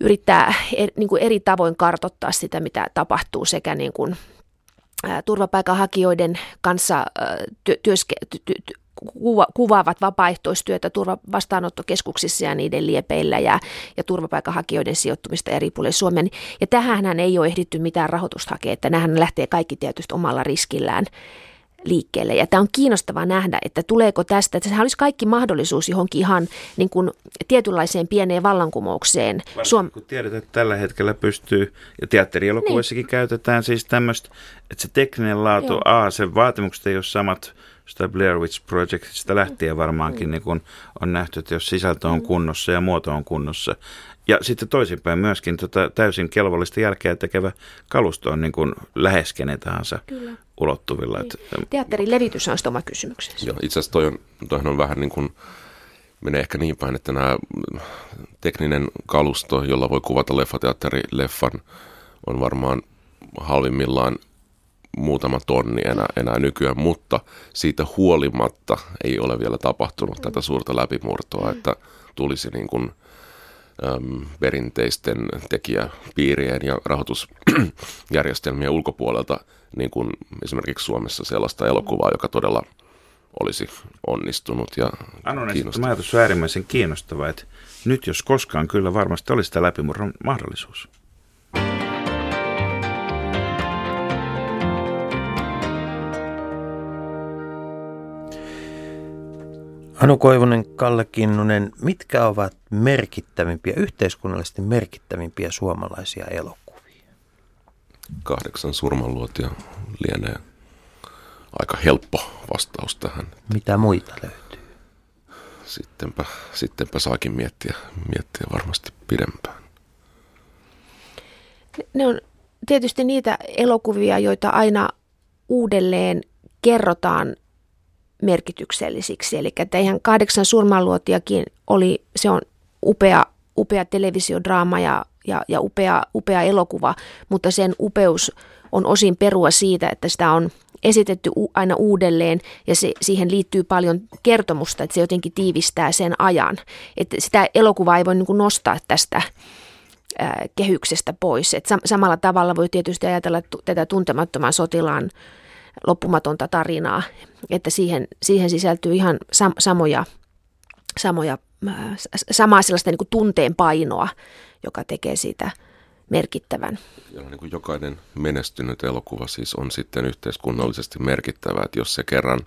yrittää er, niin kuin eri tavoin kartottaa sitä, mitä tapahtuu sekä niin kuin, turvapaikanhakijoiden kanssa työ, työske, ty, ty, kuva, kuvaavat vapaaehtoistyötä turvavastaanottokeskuksissa ja niiden liepeillä ja, ja turvapaikanhakijoiden sijoittumista eri puolille Suomen. Ja tähän ei ole ehditty mitään rahoitusta hakea, että nämähän lähtee kaikki tietysti omalla riskillään liikkeelle. Ja tämä on kiinnostavaa nähdä, että tuleeko tästä, että sehän olisi kaikki mahdollisuus johonkin ihan niin kuin tietynlaiseen pieneen vallankumoukseen. Suom- kun tiedät, että tällä hetkellä pystyy, ja teatterielokuvissakin niin. käytetään siis tämmöistä, että se tekninen laatu, Joo. A, sen vaatimukset ei ole samat, sitä Blair Witch Projectista lähtien varmaankin mm. niin kun on nähty, että jos sisältö on mm. kunnossa ja muoto on kunnossa. Ja sitten toisinpäin myöskin tota täysin kelvollista jälkeä tekevä kalusto on niin kuin lähes kenen tahansa Kyllä. Ulottuvilla. Niin. Teatterin levitys on oma kysymyksensä. Joo, itse asiassa toi on, toi on vähän niin kuin, menee ehkä niin päin, että nämä tekninen kalusto, jolla voi kuvata leffateatteri-leffan, on varmaan halvimmillaan muutama tonni enää, enää nykyään, mutta siitä huolimatta ei ole vielä tapahtunut mm. tätä suurta läpimurtoa, mm. että tulisi niin kuin – äm, perinteisten tekijäpiirien ja rahoitusjärjestelmien ulkopuolelta, niin kuin esimerkiksi Suomessa sellaista elokuvaa, joka todella olisi onnistunut ja Anon kiinnostanut. ajatus on äärimmäisen kiinnostava, että nyt jos koskaan kyllä varmasti olisi tämä läpimurron mahdollisuus. Anu Koivunen, Kalle Kinnunen, mitkä ovat merkittävimpiä, yhteiskunnallisesti merkittävimpiä suomalaisia elokuvia? Kahdeksan surmanluotia lienee aika helppo vastaus tähän. Mitä muita löytyy? Sittenpä, sittenpä saakin miettiä, miettiä varmasti pidempään. Ne on tietysti niitä elokuvia, joita aina uudelleen kerrotaan merkityksellisiksi. Eli että ihan kahdeksan surmanluotiakin oli, se on upea, upea televisiodraama ja, ja, ja upea, upea elokuva, mutta sen upeus on osin perua siitä, että sitä on esitetty aina uudelleen ja se, siihen liittyy paljon kertomusta, että se jotenkin tiivistää sen ajan. Että sitä elokuvaa ei voi niin nostaa tästä ää, kehyksestä pois. Et sam- samalla tavalla voi tietysti ajatella t- tätä tuntemattoman sotilaan loppumatonta tarinaa, että siihen, siihen sisältyy ihan sam, samoja, samoja, samaa sellaista niin kuin tunteen painoa, joka tekee siitä merkittävän. Ja niin kuin jokainen menestynyt elokuva siis on sitten yhteiskunnallisesti merkittävä, että jos se kerran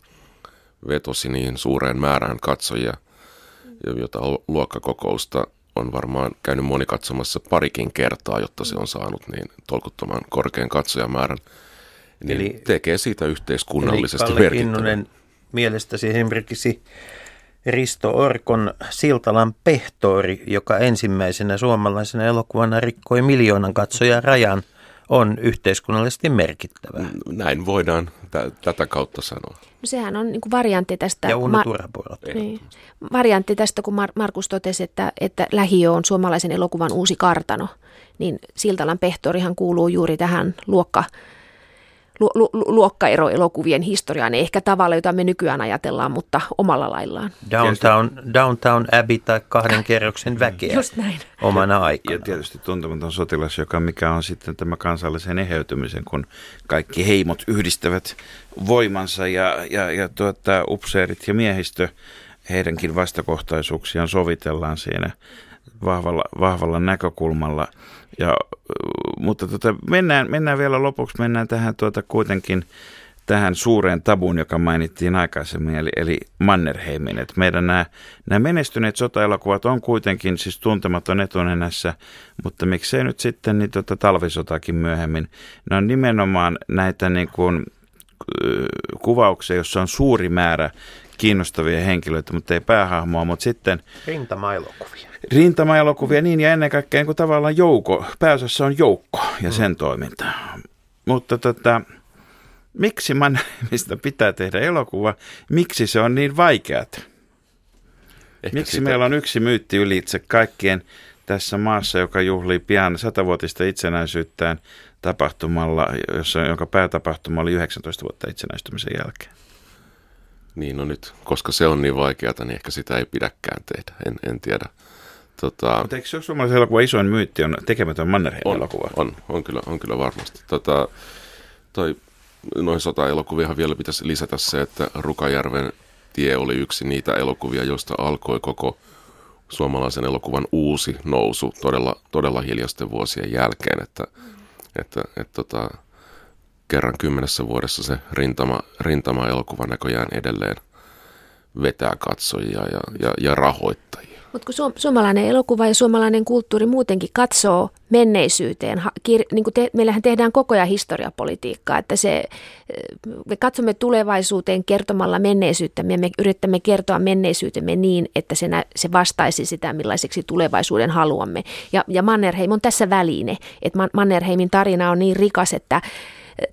vetosi niin suureen määrään katsojia, jota luokkakokousta on varmaan käynyt moni katsomassa parikin kertaa, jotta se on saanut niin tolkuttoman korkean katsojamäärän, niin eli, tekee siitä yhteiskunnallisesti eli merkittävän. mielestäsi esimerkiksi Risto Orkon Siltalan pehtori, joka ensimmäisenä suomalaisena elokuvana rikkoi miljoonan katsojan rajan, on yhteiskunnallisesti merkittävä. Näin voidaan t- tätä kautta sanoa. No sehän on niin kuin variantti tästä. Ja Uno Mar- niin, variantti tästä, kun Mar- Markus totesi, että, että lähiö on suomalaisen elokuvan uusi kartano, niin Siltalan pehtorihan kuuluu juuri tähän luokka lu- lu- luokkaeroelokuvien historiaan, ei ehkä tavalla, jota me nykyään ajatellaan, mutta omalla laillaan. Downtown, Downtown Abbey tai kahden kerroksen väkeä Just näin. omana aikana. Ja tietysti tuntematon sotilas, joka mikä on sitten tämä kansallisen eheytymisen, kun kaikki heimot yhdistävät voimansa ja, ja, ja tuota, upseerit ja miehistö, heidänkin vastakohtaisuuksiaan sovitellaan siinä vahvalla, vahvalla näkökulmalla. Ja, mutta tota, mennään, mennään vielä lopuksi, mennään tähän tuota kuitenkin tähän suureen tabuun, joka mainittiin aikaisemmin, eli, eli Mannerheimin. Et meidän nämä, nämä menestyneet sotaelokuvat on kuitenkin siis tuntematon etunenässä, mutta miksei nyt sitten niin tota, talvisotakin myöhemmin. Ne on nimenomaan näitä niin kuin, kuvauksia, jossa on suuri määrä kiinnostavia henkilöitä, mutta ei päähahmoa, mutta sitten Rintamaelokuvia. rintamaelokuvia niin ja ennen kaikkea niin kuin tavallaan joukko, pääosassa on joukko ja sen mm. toiminta. Mutta tota, miksi Mannerheimista pitää tehdä elokuva, miksi se on niin vaikeat? Ehkä Miksi sitä- meillä on yksi myytti ylitse kaikkien tässä maassa, joka juhlii pian satavuotista itsenäisyyttään tapahtumalla, jossa, jonka päätapahtuma oli 19 vuotta itsenäistymisen jälkeen? Niin, no nyt, koska se on niin vaikeata, niin ehkä sitä ei pidäkään tehdä. En, en tiedä. Tota, Mutta eikö se ole suomalaisen elokuvan isoin myytti on tekemätön Mannerheim-elokuva? On, on, kyllä, on kyllä varmasti. Tota, toi, noin sota-elokuviahan vielä pitäisi lisätä se, että Rukajärven tie oli yksi niitä elokuvia, joista alkoi koko suomalaisen elokuvan uusi nousu todella, todella hiljaisten vuosien jälkeen, että, että, että tota, kerran kymmenessä vuodessa se rintama, rintama-elokuva näköjään edelleen vetää katsojia ja, ja, ja rahoittajia. Mutta kun suom- suomalainen elokuva ja suomalainen kulttuuri muutenkin katsoo menneisyyteen, ha- kir- niin te- meillähän tehdään koko ajan historiapolitiikkaa, että se, eh, me katsomme tulevaisuuteen kertomalla menneisyyttämme ja me yrittämme kertoa menneisyytemme niin, että se, nä- se vastaisi sitä, millaiseksi tulevaisuuden haluamme. Ja, ja Mannerheim on tässä väline, että Man- Mannerheimin tarina on niin rikas, että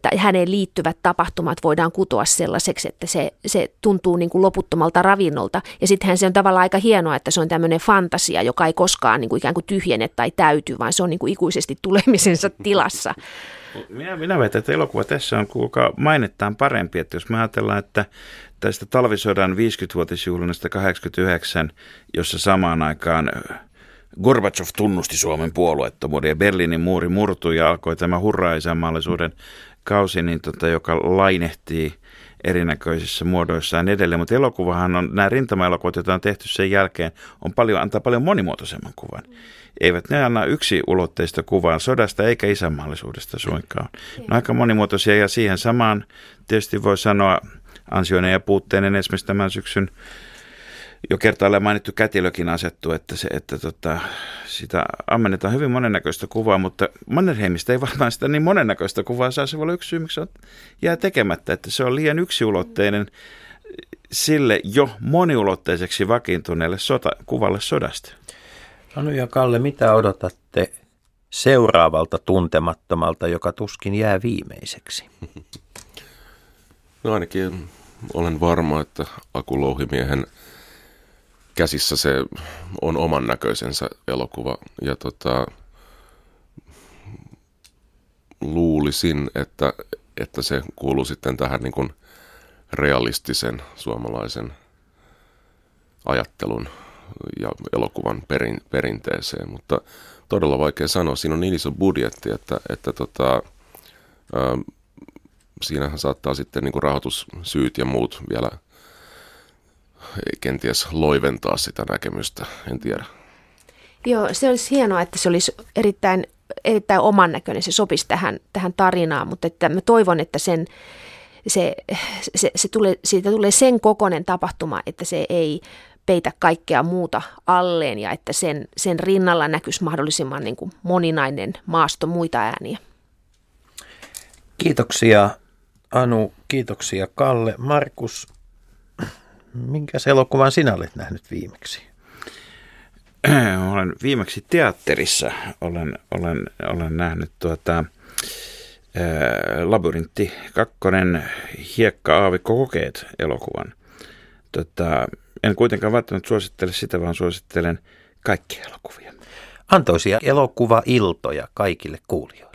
tai häneen liittyvät tapahtumat voidaan kutoa sellaiseksi, että se, se tuntuu niin kuin loputtomalta ravinnolta. Ja sittenhän se on tavallaan aika hienoa, että se on tämmöinen fantasia, joka ei koskaan niin kuin ikään kuin tyhjene tai täyty, vaan se on niin kuin ikuisesti tulemisensa tilassa. Minä, minä väitän, että elokuva tässä on kuulkaa mainettaan parempi, että jos me ajatellaan, että tästä talvisodan 50-vuotisjuhlannasta 89, jossa samaan aikaan ö, Gorbachev tunnusti Suomen puolueettomuuden ja Berliinin muuri murtui ja alkoi tämä hurraa isänmaallisuuden kausi, niin tota, joka lainehtii erinäköisissä muodoissaan edelleen, mutta elokuvahan on, nämä rintamaelokuvat, joita on tehty sen jälkeen, on paljon, antaa paljon monimuotoisemman kuvan. Eivät ne anna yksi ulotteista kuvaa sodasta eikä isänmaallisuudesta suinkaan. Ne on aika monimuotoisia ja siihen samaan tietysti voi sanoa ansioinen ja puutteinen esimerkiksi tämän syksyn jo kertaalleen mainittu kätilökin asettu, että, se, että tota, sitä ammennetaan hyvin monennäköistä kuvaa, mutta Mannerheimista ei varmaan sitä niin monennäköistä kuvaa saa. Se voi olla yksi syy, miksi se on, jää tekemättä, että se on liian yksiulotteinen sille jo moniulotteiseksi vakiintuneelle sota, kuvalle sodasta. Anu ja Kalle, mitä odotatte seuraavalta tuntemattomalta, joka tuskin jää viimeiseksi? No ainakin olen varma, että Aku Louhimiehen käsissä se on oman näköisensä elokuva. Ja tota, luulisin, että, että se kuuluu sitten tähän niin kuin realistisen suomalaisen ajattelun ja elokuvan perin, perinteeseen, mutta todella vaikea sanoa. Siinä on niin iso budjetti, että, että tota, ää, siinähän saattaa sitten niin kuin rahoitussyyt ja muut vielä kenties loiventaa sitä näkemystä, en tiedä. Joo, se olisi hienoa, että se olisi erittäin, erittäin oman näköinen, se sopisi tähän, tähän tarinaan, mutta että mä toivon, että sen, se, se, se tulee, siitä tulee sen kokoinen tapahtuma, että se ei peitä kaikkea muuta alleen ja että sen, sen rinnalla näkyisi mahdollisimman niin kuin moninainen maasto muita ääniä. Kiitoksia Anu, kiitoksia Kalle. Markus, minkä elokuvan sinä olet nähnyt viimeksi? olen viimeksi teatterissa olen, olen, olen nähnyt tuota, ää, Labyrintti 2, Hiekka Aavikko kokeet elokuvan. Tota, en kuitenkaan välttämättä suosittele sitä, vaan suosittelen kaikkia elokuvia. Antoisia elokuva-iltoja kaikille kuulijoille.